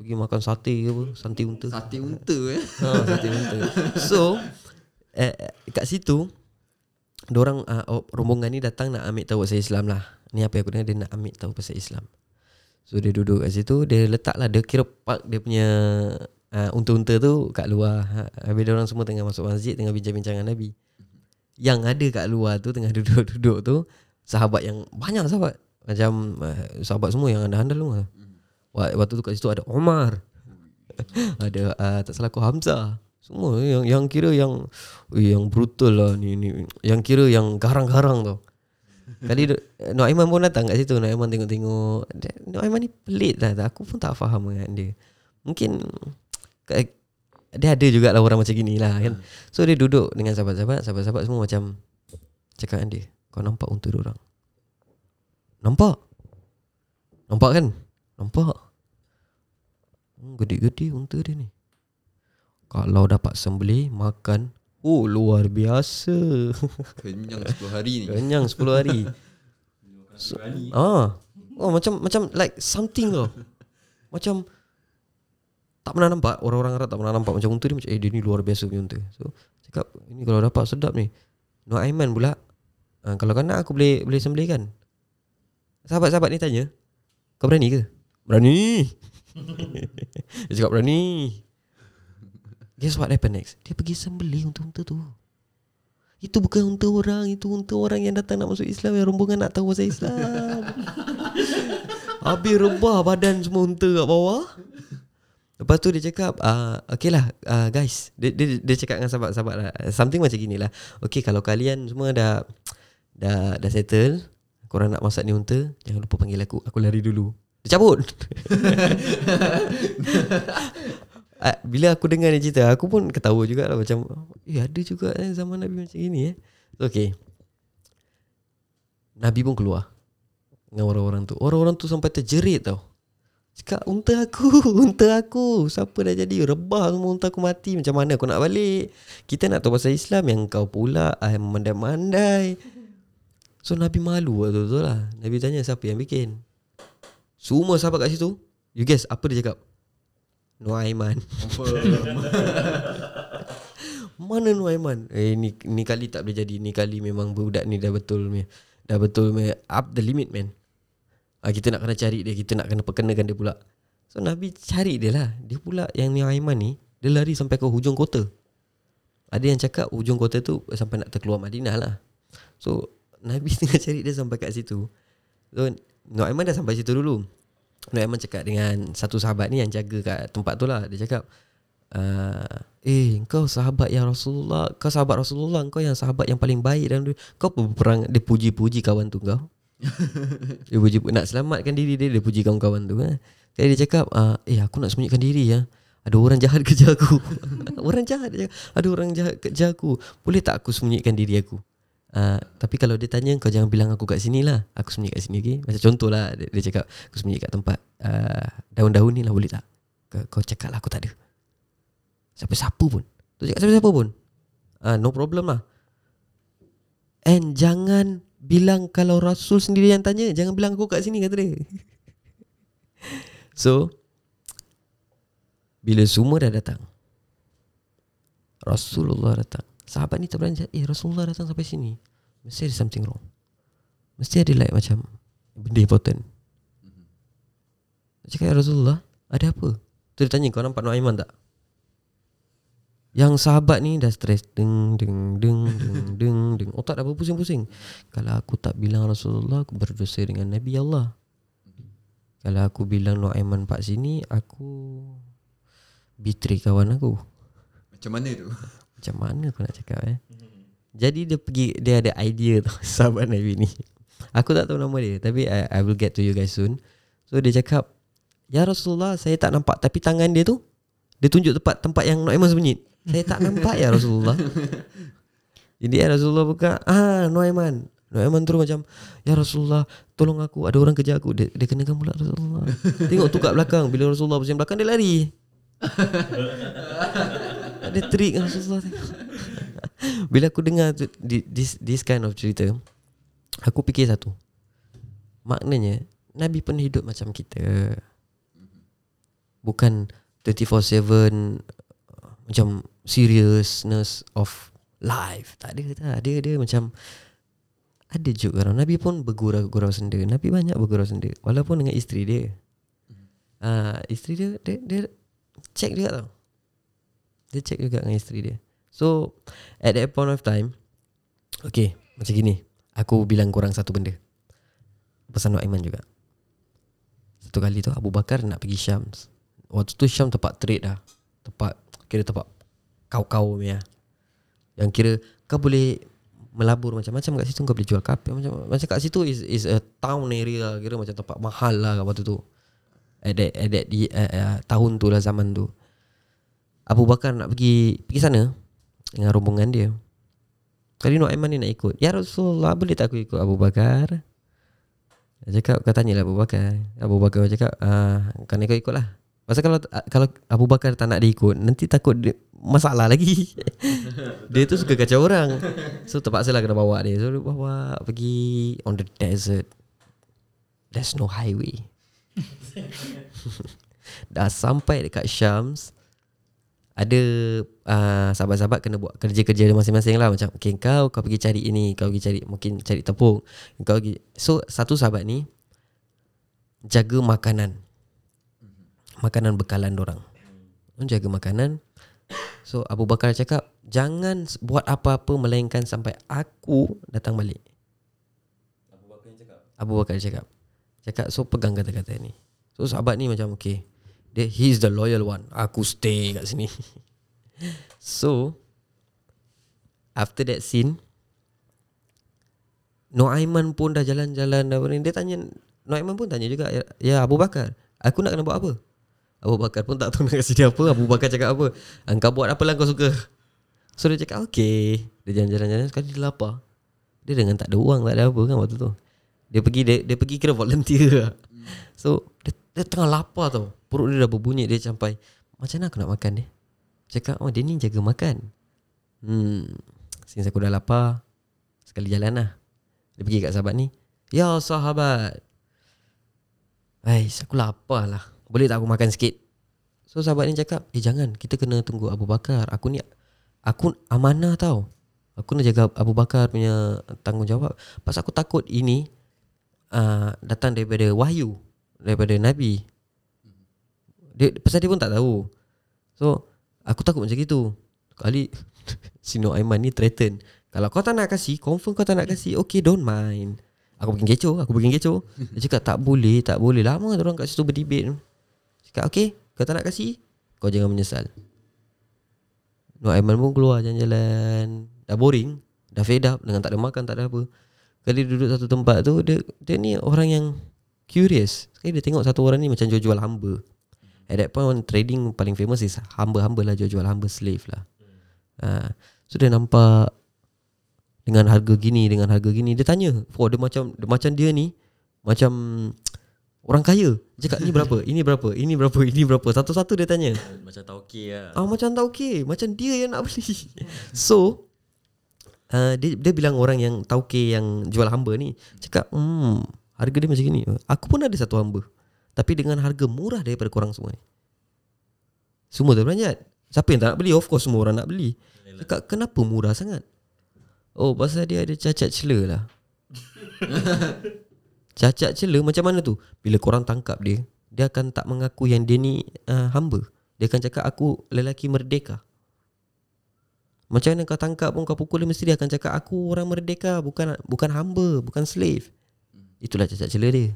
Pergi makan sate ke apa, santi unta. Sate unta eh. Ha, [laughs] sate unta. So eh, eh, kat situ orang uh, rombongan ni datang nak ambil tahu pasal Islam lah. Ni apa yang aku dengar dia nak ambil tahu pasal Islam. So dia duduk kat situ Dia letak lah Dia kira park dia punya uh, Unta-unta tu kat luar. Ha, Habis dia orang semua tengah masuk masjid Tengah bincang-bincang dengan Nabi. Yang ada kat luar tu Tengah [laughs] duduk-duduk tu Sahabat yang Banyak sahabat. Macam uh, Sahabat semua yang andal-andal semua. Wa- Waktu tu kat situ ada Omar. [laughs] Ada uh, Tak salah aku Hamzah. Semua yang yang kira yang "Ui, Yang brutal lah ni, ni. Yang kira yang garang-garang tau Kali du- Nok Aiman pun datang kat situ. Nok Aiman tengok-tengok. Dia- Nok Aiman ni pelik lah. Aku pun tak faham dengan dia. Mungkin Dia ada jugalah orang macam gini lah kan? So dia duduk dengan sahabat-sahabat. Sahabat-sahabat semua macam Cakap dengan dia Kau nampak unta orang? Nampak. Nampak kan? Nampak. Hmm, Gede-gede unta dia ni. Kalau dapat sembelih Makan Oh luar biasa. Kenyang 10 hari ni. Kenyang 10 hari. So, ah. Oh macam Macam like something tau. Macam Tak pernah nampak. Orang-orang Arab tak pernah nampak Macam unta ni macam Eh dia ni luar biasa punya unta. So cakap Ini kalau dapat sedap ni. Nur Aiman pula ah, Kalau kau nak aku boleh Boleh sembelih kan? Sahabat-sahabat ni tanya Kau berani ke? Berani. [laughs] Dia cakap berani Guess what happened next? Dia pergi sembelih unta-unta tu. Itu bukan unta orang Itu unta orang yang datang nak masuk Islam Yang rombongan nak tahu pasal Islam. [laughs] Habis rebah badan semua unta kat bawah. Lepas tu dia cakap uh, Okay lah uh, guys. Dia, dia, dia cakap dengan sahabat-sahabat lah Something macam gini lah. Okay kalau kalian semua dah Dah dah settle Korang nak masak ni unta Jangan lupa panggil aku. Aku lari dulu. Dia cabut [laughs] Bila aku dengar dia cerita aku pun ketawa juga lah macam eh ada juga eh zaman Nabi macam gini eh. So, okay. Nabi pun keluar dengan orang-orang tu. Orang-orang tu sampai terjerit tau. Cakap unta aku [laughs] unta aku. Siapa dah jadi? Rebah semua unta aku mati. Macam mana aku nak balik? Kita nak tahu pasal Islam yang kau pula ah, mandai-mandai. So Nabi malu waktu tu lah. Nabi tanya siapa yang bikin? Semua sahabat kat situ you guess apa dia cakap Nuaiman. [laughs] Mana Nuaiman? Eh ni, ni kali tak boleh jadi. Ni kali memang budak ni dah betul me. Dah betul me. Up the limit man. Ah, Kita nak kena cari dia. Kita nak kena perkenakan dia pula. So Nabi cari dia lah. Dia pula yang Nuaiman ni Dia lari sampai ke hujung kota. Ada yang cakap hujung kota tu Sampai nak terkeluar Madinah lah. So Nabi [laughs] tengah cari dia sampai kat situ. So Nuaiman dah sampai situ dulu Nuaiman cakap dengan satu sahabat ni yang jaga kat tempat tu lah. Dia cakap, uh, eh kau sahabat yang Rasulullah, kau sahabat Rasulullah, kau yang sahabat yang paling baik dan kau apa berperang dia puji-puji kawan tu kau. [laughs] Dia puji nak selamatkan diri dia Dia puji kawan-kawan tu kan. Sekali dia cakap ah, Eh aku nak sembunyikan diri ya. Ada orang jahat [laughs] kerja aku [laughs] Orang jahat Ada orang jahat kerja aku Boleh tak aku sembunyikan diri aku Uh, tapi kalau dia tanya Kau jangan bilang aku kat sini lah. Aku sembunyi kat sini okay? Macam contoh lah Dia, dia cakap Aku sembunyi kat tempat uh, Daun-daun ni lah boleh tak? Kau, kau cakap lah aku tak ada. Siapa-siapa pun. Tu cakap siapa-siapa pun. Uh, No problem lah. And jangan bilang kalau Rasul sendiri yang tanya Jangan bilang aku kat sini kata dia. So Bila semua dah datang Rasulullah datang Sahabat ni terberanjat Eh Rasulullah datang sampai sini. Mesti ada something wrong. Mesti ada like macam Benda important. Dia Cakap ya Rasulullah Ada apa? Tu dia tanya kau nampak Nuaiman tak? Yang sahabat ni dah stres Deng deng deng deng [laughs] deng deng. Otak dah berpusing-pusing. Kalau aku tak bilang Rasulullah Aku berdosa dengan Nabi Allah. Kalau aku bilang Nuaiman pak sini Aku Betray kawan aku. Macam mana tu? Macam mana aku nak cakap eh? Jadi dia pergi Dia ada idea tau [laughs] Sahabat Nabi ni. Aku tak tahu nama dia Tapi I, I will get to you guys soon. So dia cakap Ya Rasulullah Saya tak nampak Tapi tangan dia tu Dia tunjuk tempat Tempat yang Nuaiman sembunyi. Saya tak nampak ya Rasulullah. [laughs] Jadi ya Rasulullah buka Ah Nuaiman Nuaiman terus macam Ya Rasulullah Tolong aku Ada orang kerja aku. Dia, dia kenakan pula Rasulullah. [laughs] Tengok tu kat belakang Bila Rasulullah pusing belakang Dia lari ada trik Rasulullah. Bila aku dengar tu, this, this kind of cerita Aku fikir satu. Maknanya Nabi pun hidup macam kita. Bukan 24-7 uh, Macam Seriousness of Life. Tak ada tak Dia, dia macam Ada juga orang. Nabi pun bergurau-gurau senda. Nabi banyak bergurau senda. Walaupun dengan isteri dia. Uh, Isteri dia Dia, dia check juga tau dia check juga dengan isteri dia. So At that point of time Okay Macam gini. Aku bilang korang satu benda. Pesan Nuaiman juga. Satu kali tu Abu Bakar nak pergi Syam Waktu tu Syam tempat trade dah. Tempat Kira tempat Kau-kau punya. Yang kira Kau boleh Melabur macam-macam kat situ Kau boleh jual kapal Macam macam kat situ is, is a town area Kira macam tempat mahal lah waktu tu. At that, at that di, uh, uh, Tahun tu lah zaman tu Abu Bakar nak pergi pergi sana dengan rombongan dia. Kali Nuaiman ni nak ikut. Ya Rasulullah, boleh tak aku ikut Abu Bakar? Dia cakap, kau tanyalah Abu Bakar. Abu Bakar cakap, ah, kau nak ikut lah. Pasal kalau kalau Abu Bakar tak nak dia ikut, nanti takut dia, masalah lagi. [laughs] dia tu suka kacau orang. So terpaksa lah kena bawa dia. So dia bawa pergi on the desert. There's no highway. [laughs] Dah sampai dekat Syams ada uh, sahabat-sahabat kena buat kerja-kerja dia masing-masing lah. Macam okay, kau kau pergi cari ini kau pergi cari mungkin cari tepung. Kau pergi. So satu sahabat ni jaga makanan. Makanan bekalan orang. Jaga makanan. So Abu Bakar cakap jangan buat apa-apa melainkan sampai aku datang balik. Abu Bakar cakap. Cakap so pegang kata-kata ni. So sahabat ni macam okay dia he's the loyal one. Aku stay kat sini. [laughs] so after that scene Noaiman pun dah jalan-jalan dah. Dia tanya Noaiman pun tanya juga ya, ya Abu Bakar, aku nak kena buat apa? Abu Bakar pun tak tahu [laughs] nak kasi dia apa. Abu Bakar cakap apa? Engkau buat apa lah kau suka. [laughs] So dia cakap okay. Dia jalan-jalan sekali dia lapar. Dia dengan tak ada wang tak ada apa kan waktu tu. Dia pergi dia, dia pergi kira volunteer lah. So dia, dia tengah lapar tau. Perut dia dah berbunyi Dia sampai Macam mana aku nak makan dia Cakap oh dia ni jaga makan. Hmm Since aku dah lapar Sekali jalan lah. Dia pergi kat sahabat ni Ya sahabat. Ais aku lapar lah. Boleh tak aku makan sikit? So sahabat ni cakap Eh jangan. Kita kena tunggu Abu Bakar. Aku ni Aku amanah tau. Aku nak jaga Abu Bakar punya tanggungjawab. Pasal aku takut ini uh, Datang daripada wahyu Daripada Nabi dia, Pasal dia pun tak tahu. So Aku takut macam gitu. Kali [laughs] Sino Aiman ni threaten Kalau kau tak nak kasih Confirm kau tak nak kasih. Okay don't mind. Aku bikin kecoh Aku bikin kecoh. Dia cakap tak boleh Tak boleh. Lama orang kat situ berdebate. Cakap okay Kau tak nak kasih Kau jangan menyesal. Nur Aiman pun keluar jalan-jalan. Dah boring Dah fed up Dengan tak ada makan Tak ada apa. Kali duduk satu tempat tu Dia dia ni orang yang Curious. Sekali dia tengok satu orang ni Macam jual-jual hamba At that point Trading paling famous is Hamba-hamba lah Jual-jual hamba slave lah. Ha. So dia nampak Dengan harga gini Dengan harga gini Dia tanya Oh dia macam dia, Macam dia ni Macam [tsk] Orang kaya. Dia Cakap ni berapa? Ini berapa? Ini berapa? Ini berapa? [laughs] Satu-satu dia tanya. Macam tak okey lah. Ah macam tak okey, macam dia yang nak beli. [laughs] So uh, dia dia bilang orang yang tauke yang jual hamba ni. Cakap, "Hmm, harga dia macam gini. Aku pun ada satu hamba. Tapi dengan harga murah daripada korang semua ni." Semua terperanjat. Siapa yang tak nak beli? Of course semua orang nak beli. Cakap, "Kenapa murah sangat?" Oh, pasal dia ada cacat cela lah. [laughs] cacat cela macam mana tu? Bila korang tangkap dia, dia akan tak mengaku yang dia ni uh, hamba. Dia akan cakap aku lelaki merdeka. Macam mana kau tangkap pun kau pukul dia mesti dia akan cakap aku orang merdeka bukan bukan hamba, bukan slave. Itulah cacat cela dia.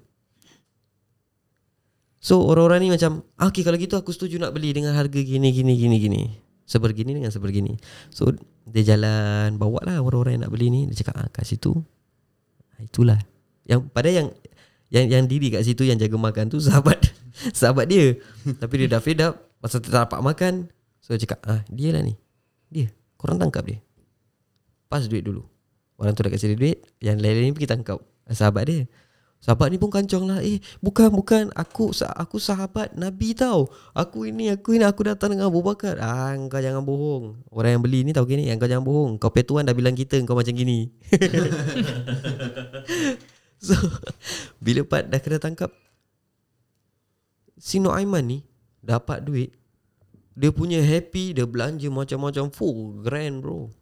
So orang-orang ni macam ah, Okay kalau gitu aku setuju nak beli Dengan harga gini gini gini gini Sebergini dengan sebergini So dia jalan Bawa lah orang-orang yang nak beli ni Dia cakap ah, kat situ ah, Itulah Yang pada yang yang yang diri kat situ yang jaga makan tu [laughs] sahabat sahabat dia. Tapi dia dah fed up pasal tak dapat makan. So dia cakap, "Ah, dia lah ni. Dia. Korang tangkap dia. Pas duit dulu." Orang tu dah kasi dia duit, yang lain-lain pergi tangkap sahabat dia. Sahabat ni pun kancong lah Eh bukan bukan. Aku aku sahabat Nabi tau. Aku ini aku ini Aku datang dengan Abu Bakar. Ah kau jangan bohong. Orang yang beli ni tahu gini Yang kau jangan bohong. Kau petuan dah bilang kita Kau macam gini. [laughs] So Bila Pat dah kena tangkap Si Noaiman ni Dapat duit. Dia punya happy Dia belanja macam-macam. Full grand bro.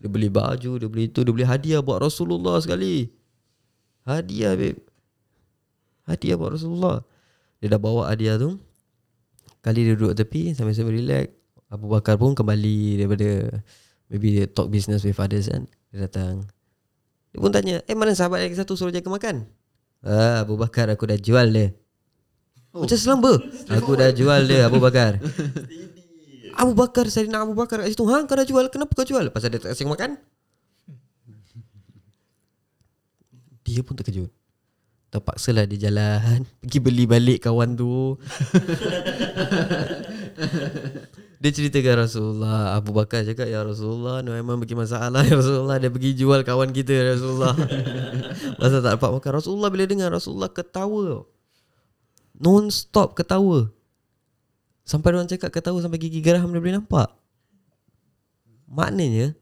Dia beli baju Dia beli itu Dia beli hadiah buat Rasulullah sekali. Hadiah babe Hadiah buat Rasulullah. Dia dah bawa hadiah tu. Kali dia duduk tepi Sambil-sambil relax Abu Bakar pun kembali daripada Maybe dia talk business with others kan. Dia datang. Dia pun tanya Eh mana sahabat lagi satu suruh jaga makan? Ah, Abu Bakar aku dah jual dia. Oh. Macam selamba. Aku dah jual dia Abu Bakar. [laughs] Abu Bakar Saya nak Abu Bakar kat situ. Ha kau dah jual Kenapa kau jual? Pasal dia tak kasi makan. [laughs] Dia pun terkejut Terpaksalah dia jalan. Pergi beli balik kawan tu. [laughs] Dia ceritakan Rasulullah Abu Bakar cakap Ya Rasulullah Memang bagi masalah [laughs] Ya Rasulullah Dia pergi jual kawan kita Ya Rasulullah. [laughs] Pasal tak dapat makan Rasulullah bila dengar Rasulullah ketawa. Non-stop ketawa. Sampai orang cakap ketawa Sampai gigi geraham dia boleh nampak. Maknanya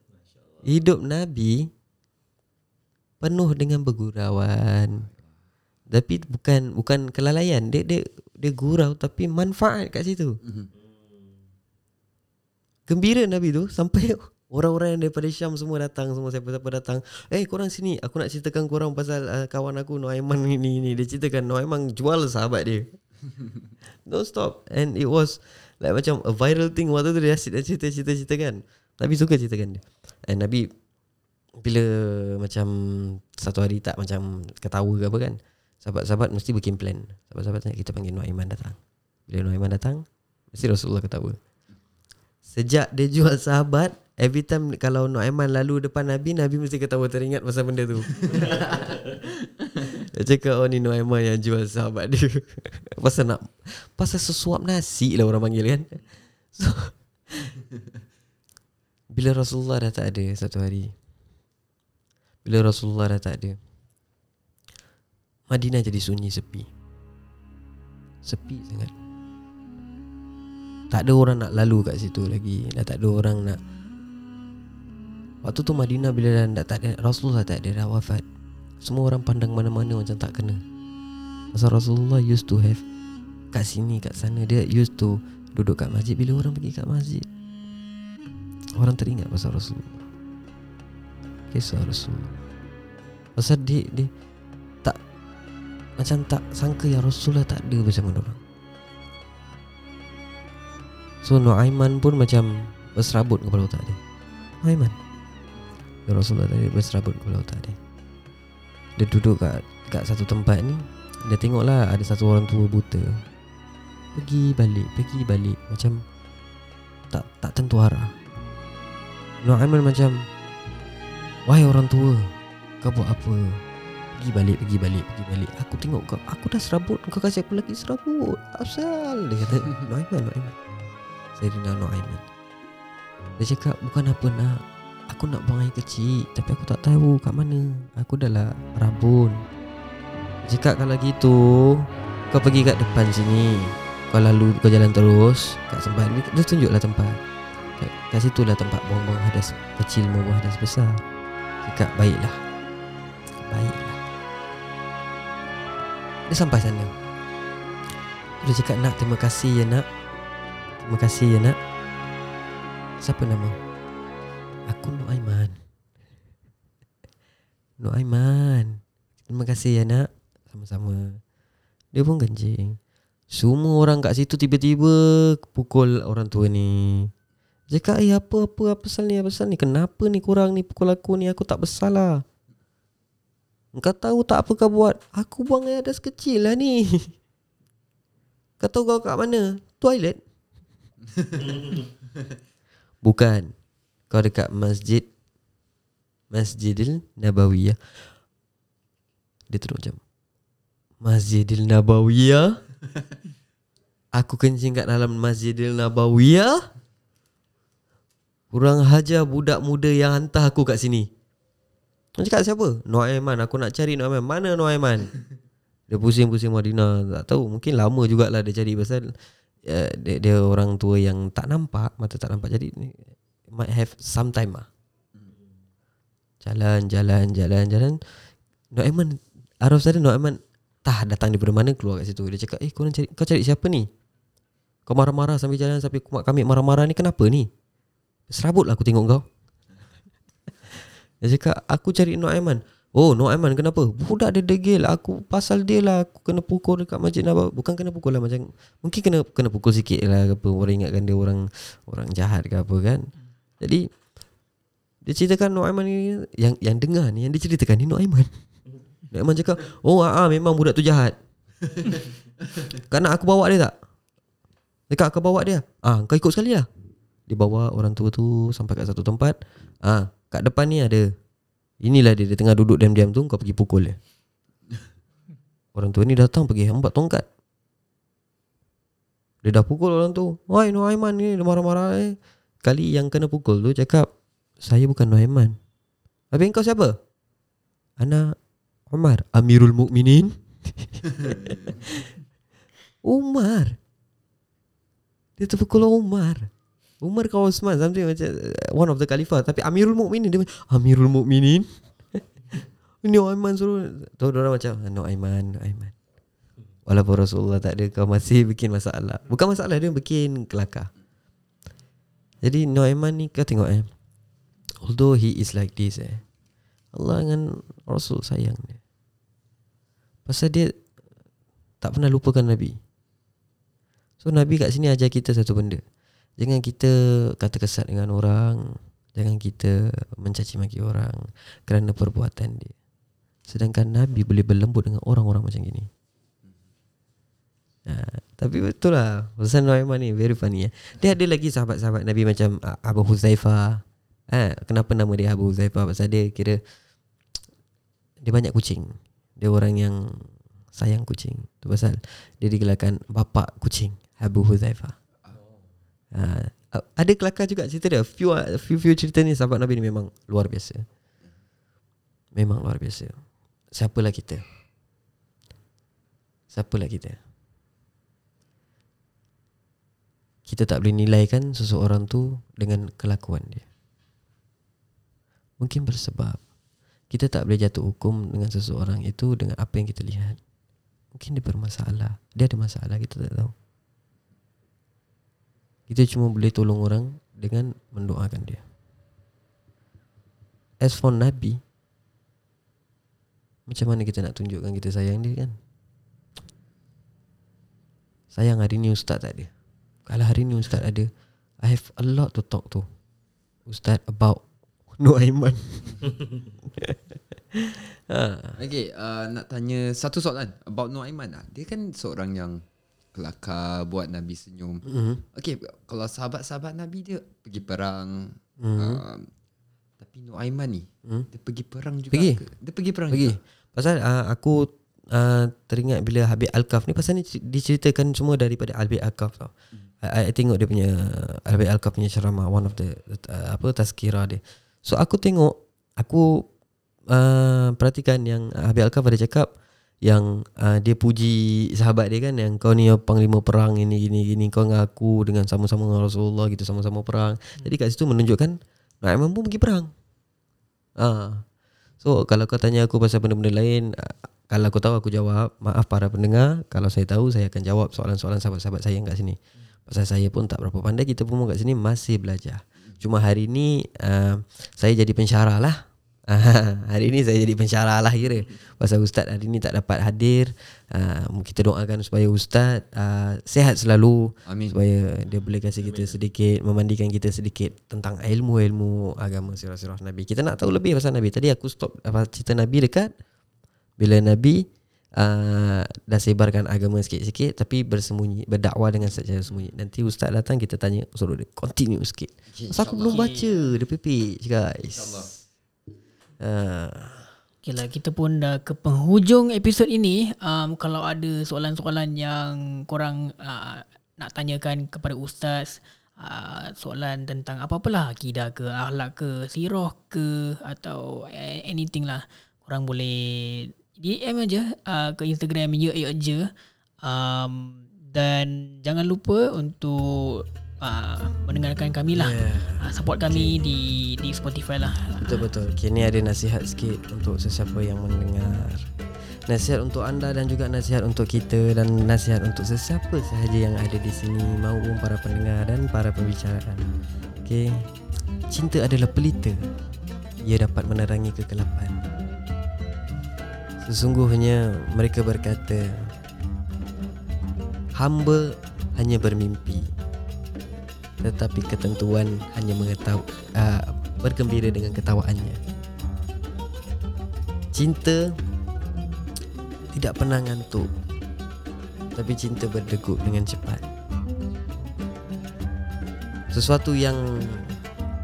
Hidup Nabi Penuh dengan bergurauan Tapi bukan bukan kelalaian. Dia dia dia gurau Tapi manfaat kat situ. Gembira Nabi tu Sampai [laughs] orang-orang yang daripada Syam semua datang Semua siapa-siapa datang. Eh korang sini Aku nak ceritakan korang pasal uh, Kawan aku Noaiman [laughs] ni ni. Dia ceritakan Noaiman jual sahabat dia. [laughs] Don't stop. And it was Like macam a viral thing Waktu tu dia asyik dah cerita-cerita-cerita kan. Nabi suka ceritakan dia. And Nabi Bila macam Satu hari tak macam Ketawa ke apa kan Sahabat-sahabat mesti bikin plan. Sahabat-sahabat tanya Kita panggil Noaiman datang. Bila Noaiman datang Mesti Rasulullah ketawa. Sejak dia jual sahabat Every time kalau Noaiman lalu depan Nabi Nabi mesti ketawa teringat pasal benda tu. Dia cakap oh ni Noaiman yang jual sahabat dia. [laughs] Pasal nak Pasal sesuap nasi lah orang panggil kan? So [laughs] Bila Rasulullah dah tak ada satu hari Bila Rasulullah dah tak ada Madinah jadi sunyi sepi. Sepi sangat. Tak ada orang nak lalu kat situ lagi. Dah tak ada orang nak. Waktu tu Madinah bila dah, dah tak ada Rasulullah tak ada dah wafat. Semua orang pandang mana-mana macam tak kena. Pasal Rasulullah used to have Kat sini kat sana Dia used to Duduk kat masjid. Bila orang pergi kat masjid Orang teringat pasal Rasulullah. Kisah Rasulullah. Pasal dia, dia Macam tak sangka yang Rasulullah tak ada bersama orang. So Nuaiman pun macam Berserabut kepala otak dia. Nuaiman Ya Rasulullah tadi berserabut kepala otak dia. Dia duduk kat kat satu tempat ni. Dia tengoklah ada satu orang tua buta. Pergi balik, pergi balik. Macam Tak tak tentu arah. Nuaiman macam Wahai orang tua Kau buat apa Pergi balik Pergi balik Pergi balik. Aku tengok kau Aku dah serabut. Kau kasih aku lagi serabut. Asal Dia kata Nuaiman Nuaiman Sayyidina Nuaiman Dia cakap Bukan apa nak. Aku nak buang air kecil Tapi aku tak tahu kat mana. Aku dah lah rabun. Dia cakap kalau gitu Kau pergi kat depan sini. Kau lalu Kau jalan terus Kat tempat Dia, dia tunjuklah tempat. Kat, kat situ lah tempat buang-buang hadas Kecil buang hadas besar. Cakap baiklah. Baiklah Dia sampai sana. Dia cakap nak terima kasih ya nak. Terima kasih ya nak. Siapa nama? Aku Nuaiman [laughs] Nuaiman Terima kasih ya nak. Sama-sama. Dia pun kencing. Semua orang kat situ tiba-tiba Pukul orang tua ni. Cakap eh apa apa pasal ni apa pasal ni? Kenapa ni korang ni? Pukul aku ni Aku tak bersalah Kau tahu tak apa kau buat? Aku buang air adas kecil lah ni. [laughs] Kau tahu kau kat mana? Toilet. [laughs] Bukan. Kau dekat masjid Masjidil Nabawiyah Dia terus macam Masjidil Nabawiyah [laughs] Aku kencing kat dalam Masjidil Nabawiyah Kurang hajar budak muda yang hantar aku kat sini Dia cakap siapa? Noaiman Aku nak cari Noaiman Mana Noaiman? Dia pusing-pusing Madinah. Tak tahu. Mungkin lama jugalah dia cari. Pasal uh, dia, dia orang tua yang tak nampak Mata tak nampak. Jadi Might have some time lah. Jalan, jalan, jalan, jalan. Noaiman Araf sadar Noaiman Tah datang daripada mana Keluar kat situ. Dia cakap Eh korang cari, kau cari siapa ni? Kau marah-marah sambil jalan Sampai kumat kami marah-marah ni Kenapa ni? Serabut lah aku tengok kau Dia cakap Aku cari Noaiman. Oh Noaiman kenapa? Budak dia degil. Aku pasal dia lah. Aku kena pukul dekat masjid Nabawi. Bukan kena pukul lah macam Mungkin kena kena pukul sikit lah apa. Orang ingatkan dia orang Orang jahat ke apa kan. Jadi Dia ceritakan Noaiman ni Yang yang dengar ni Yang dia ceritakan ni Noaiman. [laughs] Noaiman cakap Oh ah, ah, memang budak tu jahat. [laughs] Kau nak aku bawa dia tak? Dekat kau bawa dia. Ah, Kau ikut sekali lah. Dia bawa orang tua tu sampai kat satu tempat. Ah, kat depan ni ada. Inilah dia dia tengah duduk diam-diam tu kau pergi pukul dia. Orang tua ni datang pergi hembat tongkat. Dia dah pukul orang tu. Woi Nuaiman ni dia marah-marah eh. Kali yang kena pukul tu cakap, "Saya bukan Nuaiman." Habis kau siapa? Anak Umar, Amirul Mukminin. [laughs] Umar. Dia terpukul Umar. Umar kau Osman something macam uh, one of the khalifah tapi Amirul Mukminin dia Amirul Mukminin. [laughs] Ini Aiman suruh. Tahu orang macam No Aiman Aiman. Walaupun Rasulullah tak ada Kau masih bikin masalah. Bukan masalah Dia bikin kelakar. Jadi No Aiman ni Kau tengok eh. Although he is like this eh. Allah dengan Rasul sayang dia. Pasal dia Tak pernah lupakan Nabi. So Nabi kat sini ajar kita satu benda Jangan kita kata kesat dengan orang Jangan kita mencaci maki orang Kerana perbuatan dia. Sedangkan Nabi boleh berlembut dengan orang-orang macam gini. Ha, Tapi betul lah. Pasal Nuaiman ni very funny ya. Dia ada lagi sahabat-sahabat Nabi macam ah, Abu Huzaifah ha, Kenapa nama dia Abu Huzaifah Pasal dia kira Dia banyak kucing. Dia orang yang sayang kucing. Itu pasal dia digelarkan bapa kucing Abu Huzaifah ha, Ada kelakar juga cerita dia. Few, few, few cerita ni sahabat Nabi ni memang luar biasa. Memang luar biasa. Siapalah kita? Siapalah kita? Kita tak boleh nilaikan seseorang tu Dengan kelakuan dia. Mungkin bersebab Kita tak boleh jatuh hukum Dengan seseorang itu Dengan apa yang kita lihat. Mungkin dia bermasalah. Dia ada masalah Kita tak tahu Kita cuma boleh tolong orang Dengan mendoakan dia As for Nabi Macam mana kita nak tunjukkan Kita sayang dia kan Sayang hari ni Ustaz tak ada Kalau hari ni Ustaz ada I have a lot to talk to Ustaz about [laughs] No Aiman [laughs] ha. Okay, uh, nak tanya satu soalan about Nuaiman lah. Dia kan seorang yang kelakar buat Nabi senyum. mm-hmm. Okay, kalau sahabat-sahabat Nabi dia pergi perang. Mhm. Uh, tapi Nuaiman ni, Mhm. dia pergi perang juga Pergi. ke? Dia pergi perang Pergi juga. Pasal uh, aku uh, teringat bila Habib Al-Kaf ni pasal ni cer- diceritakan semua daripada Habib Al-Kaf tau. I, I tengok dia punya Habib Al-Kaf punya ceramah one of the uh, apa tazkirah dia. So aku tengok aku uh, perhatikan yang Habib Al-Kaf ada cakap yang uh, dia puji sahabat dia kan yang kau ni panglima perang ini gini gini kau dengan aku dengan sama-sama dengan Rasulullah gitu sama-sama perang. Jadi kat situ menunjukkan Naim pun pergi perang. Ah. So kalau kau tanya aku pasal benda-benda lain ah, kalau aku tahu aku jawab. Maaf para pendengar, kalau saya tahu saya akan jawab soalan-soalan sahabat-sahabat saya yang kat sini. Pasal saya pun tak berapa pandai, kita pun kat sini masih belajar. Cuma hari ni uh, saya jadi pensyarah lah. [laughs] hari ni saya jadi pensyarah lah kira. Pasal ustaz hari ni tak dapat hadir. Uh, kita doakan supaya ustaz uh, sehat selalu Amin. supaya dia boleh kasih kita sedikit memandikan kita sedikit tentang ilmu-ilmu agama sirah-sirah Nabi. Kita nak tahu lebih pasal Nabi. Tadi aku stop apa cerita Nabi dekat bila Nabi uh, dah sebarkan agama sikit-sikit tapi bersembunyi berdakwah dengan secara sembunyi. Nanti ustaz datang kita tanya suruh dia continue sikit. Pasal aku belum baca the page guys. InsyaAllah. Uh, Okay lah, kita pun dah ke penghujung episod ini. Um, kalau ada soalan-soalan yang korang uh, nak tanyakan kepada Ustaz, uh, soalan tentang apa-apalah, akidah ke, akhlak ke, sirah ke, atau anything lah. Korang boleh DM aja uh, ke Instagram ya ya je. Um, dan jangan lupa untuk uh, mendengarkan kami lah. Yeah. Uh, support kami di di Spotify lah. Betul-betul okay, Ni ada nasihat sikit Untuk sesiapa yang mendengar. Nasihat untuk anda dan juga nasihat untuk kita Dan nasihat untuk sesiapa sahaja yang ada di sini Maupun para pendengar dan para pembicaraan. Okay Cinta adalah pelita. Ia dapat menerangi kegelapan. Sesungguhnya mereka berkata Hamba hanya bermimpi Tetapi ketentuan hanya mengetahui uh, bergembira dengan ketawaannya. Cinta tidak pernah ngantuk. Tapi cinta berdegup dengan cepat. Sesuatu yang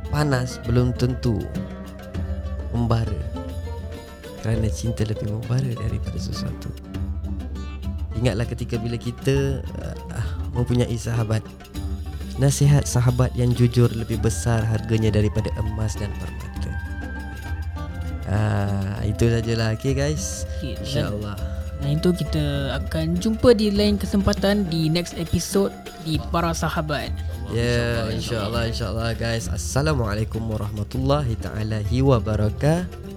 panas belum tentu membara. Kerana cinta lebih membara daripada sesuatu. Ingatlah ketika bila kita uh, mempunyai sahabat Nasihat sahabat yang jujur lebih besar harganya daripada emas dan permata. Ah, itu sajalah. Okay guys. Okay, InsyaAllah. Dan itu kita akan jumpa di lain kesempatan di next episode di Para Sahabat. Ya, yeah, insyaAllah, insyaAllah guys. Assalamualaikum warahmatullahi ta'ala wabarakatuh.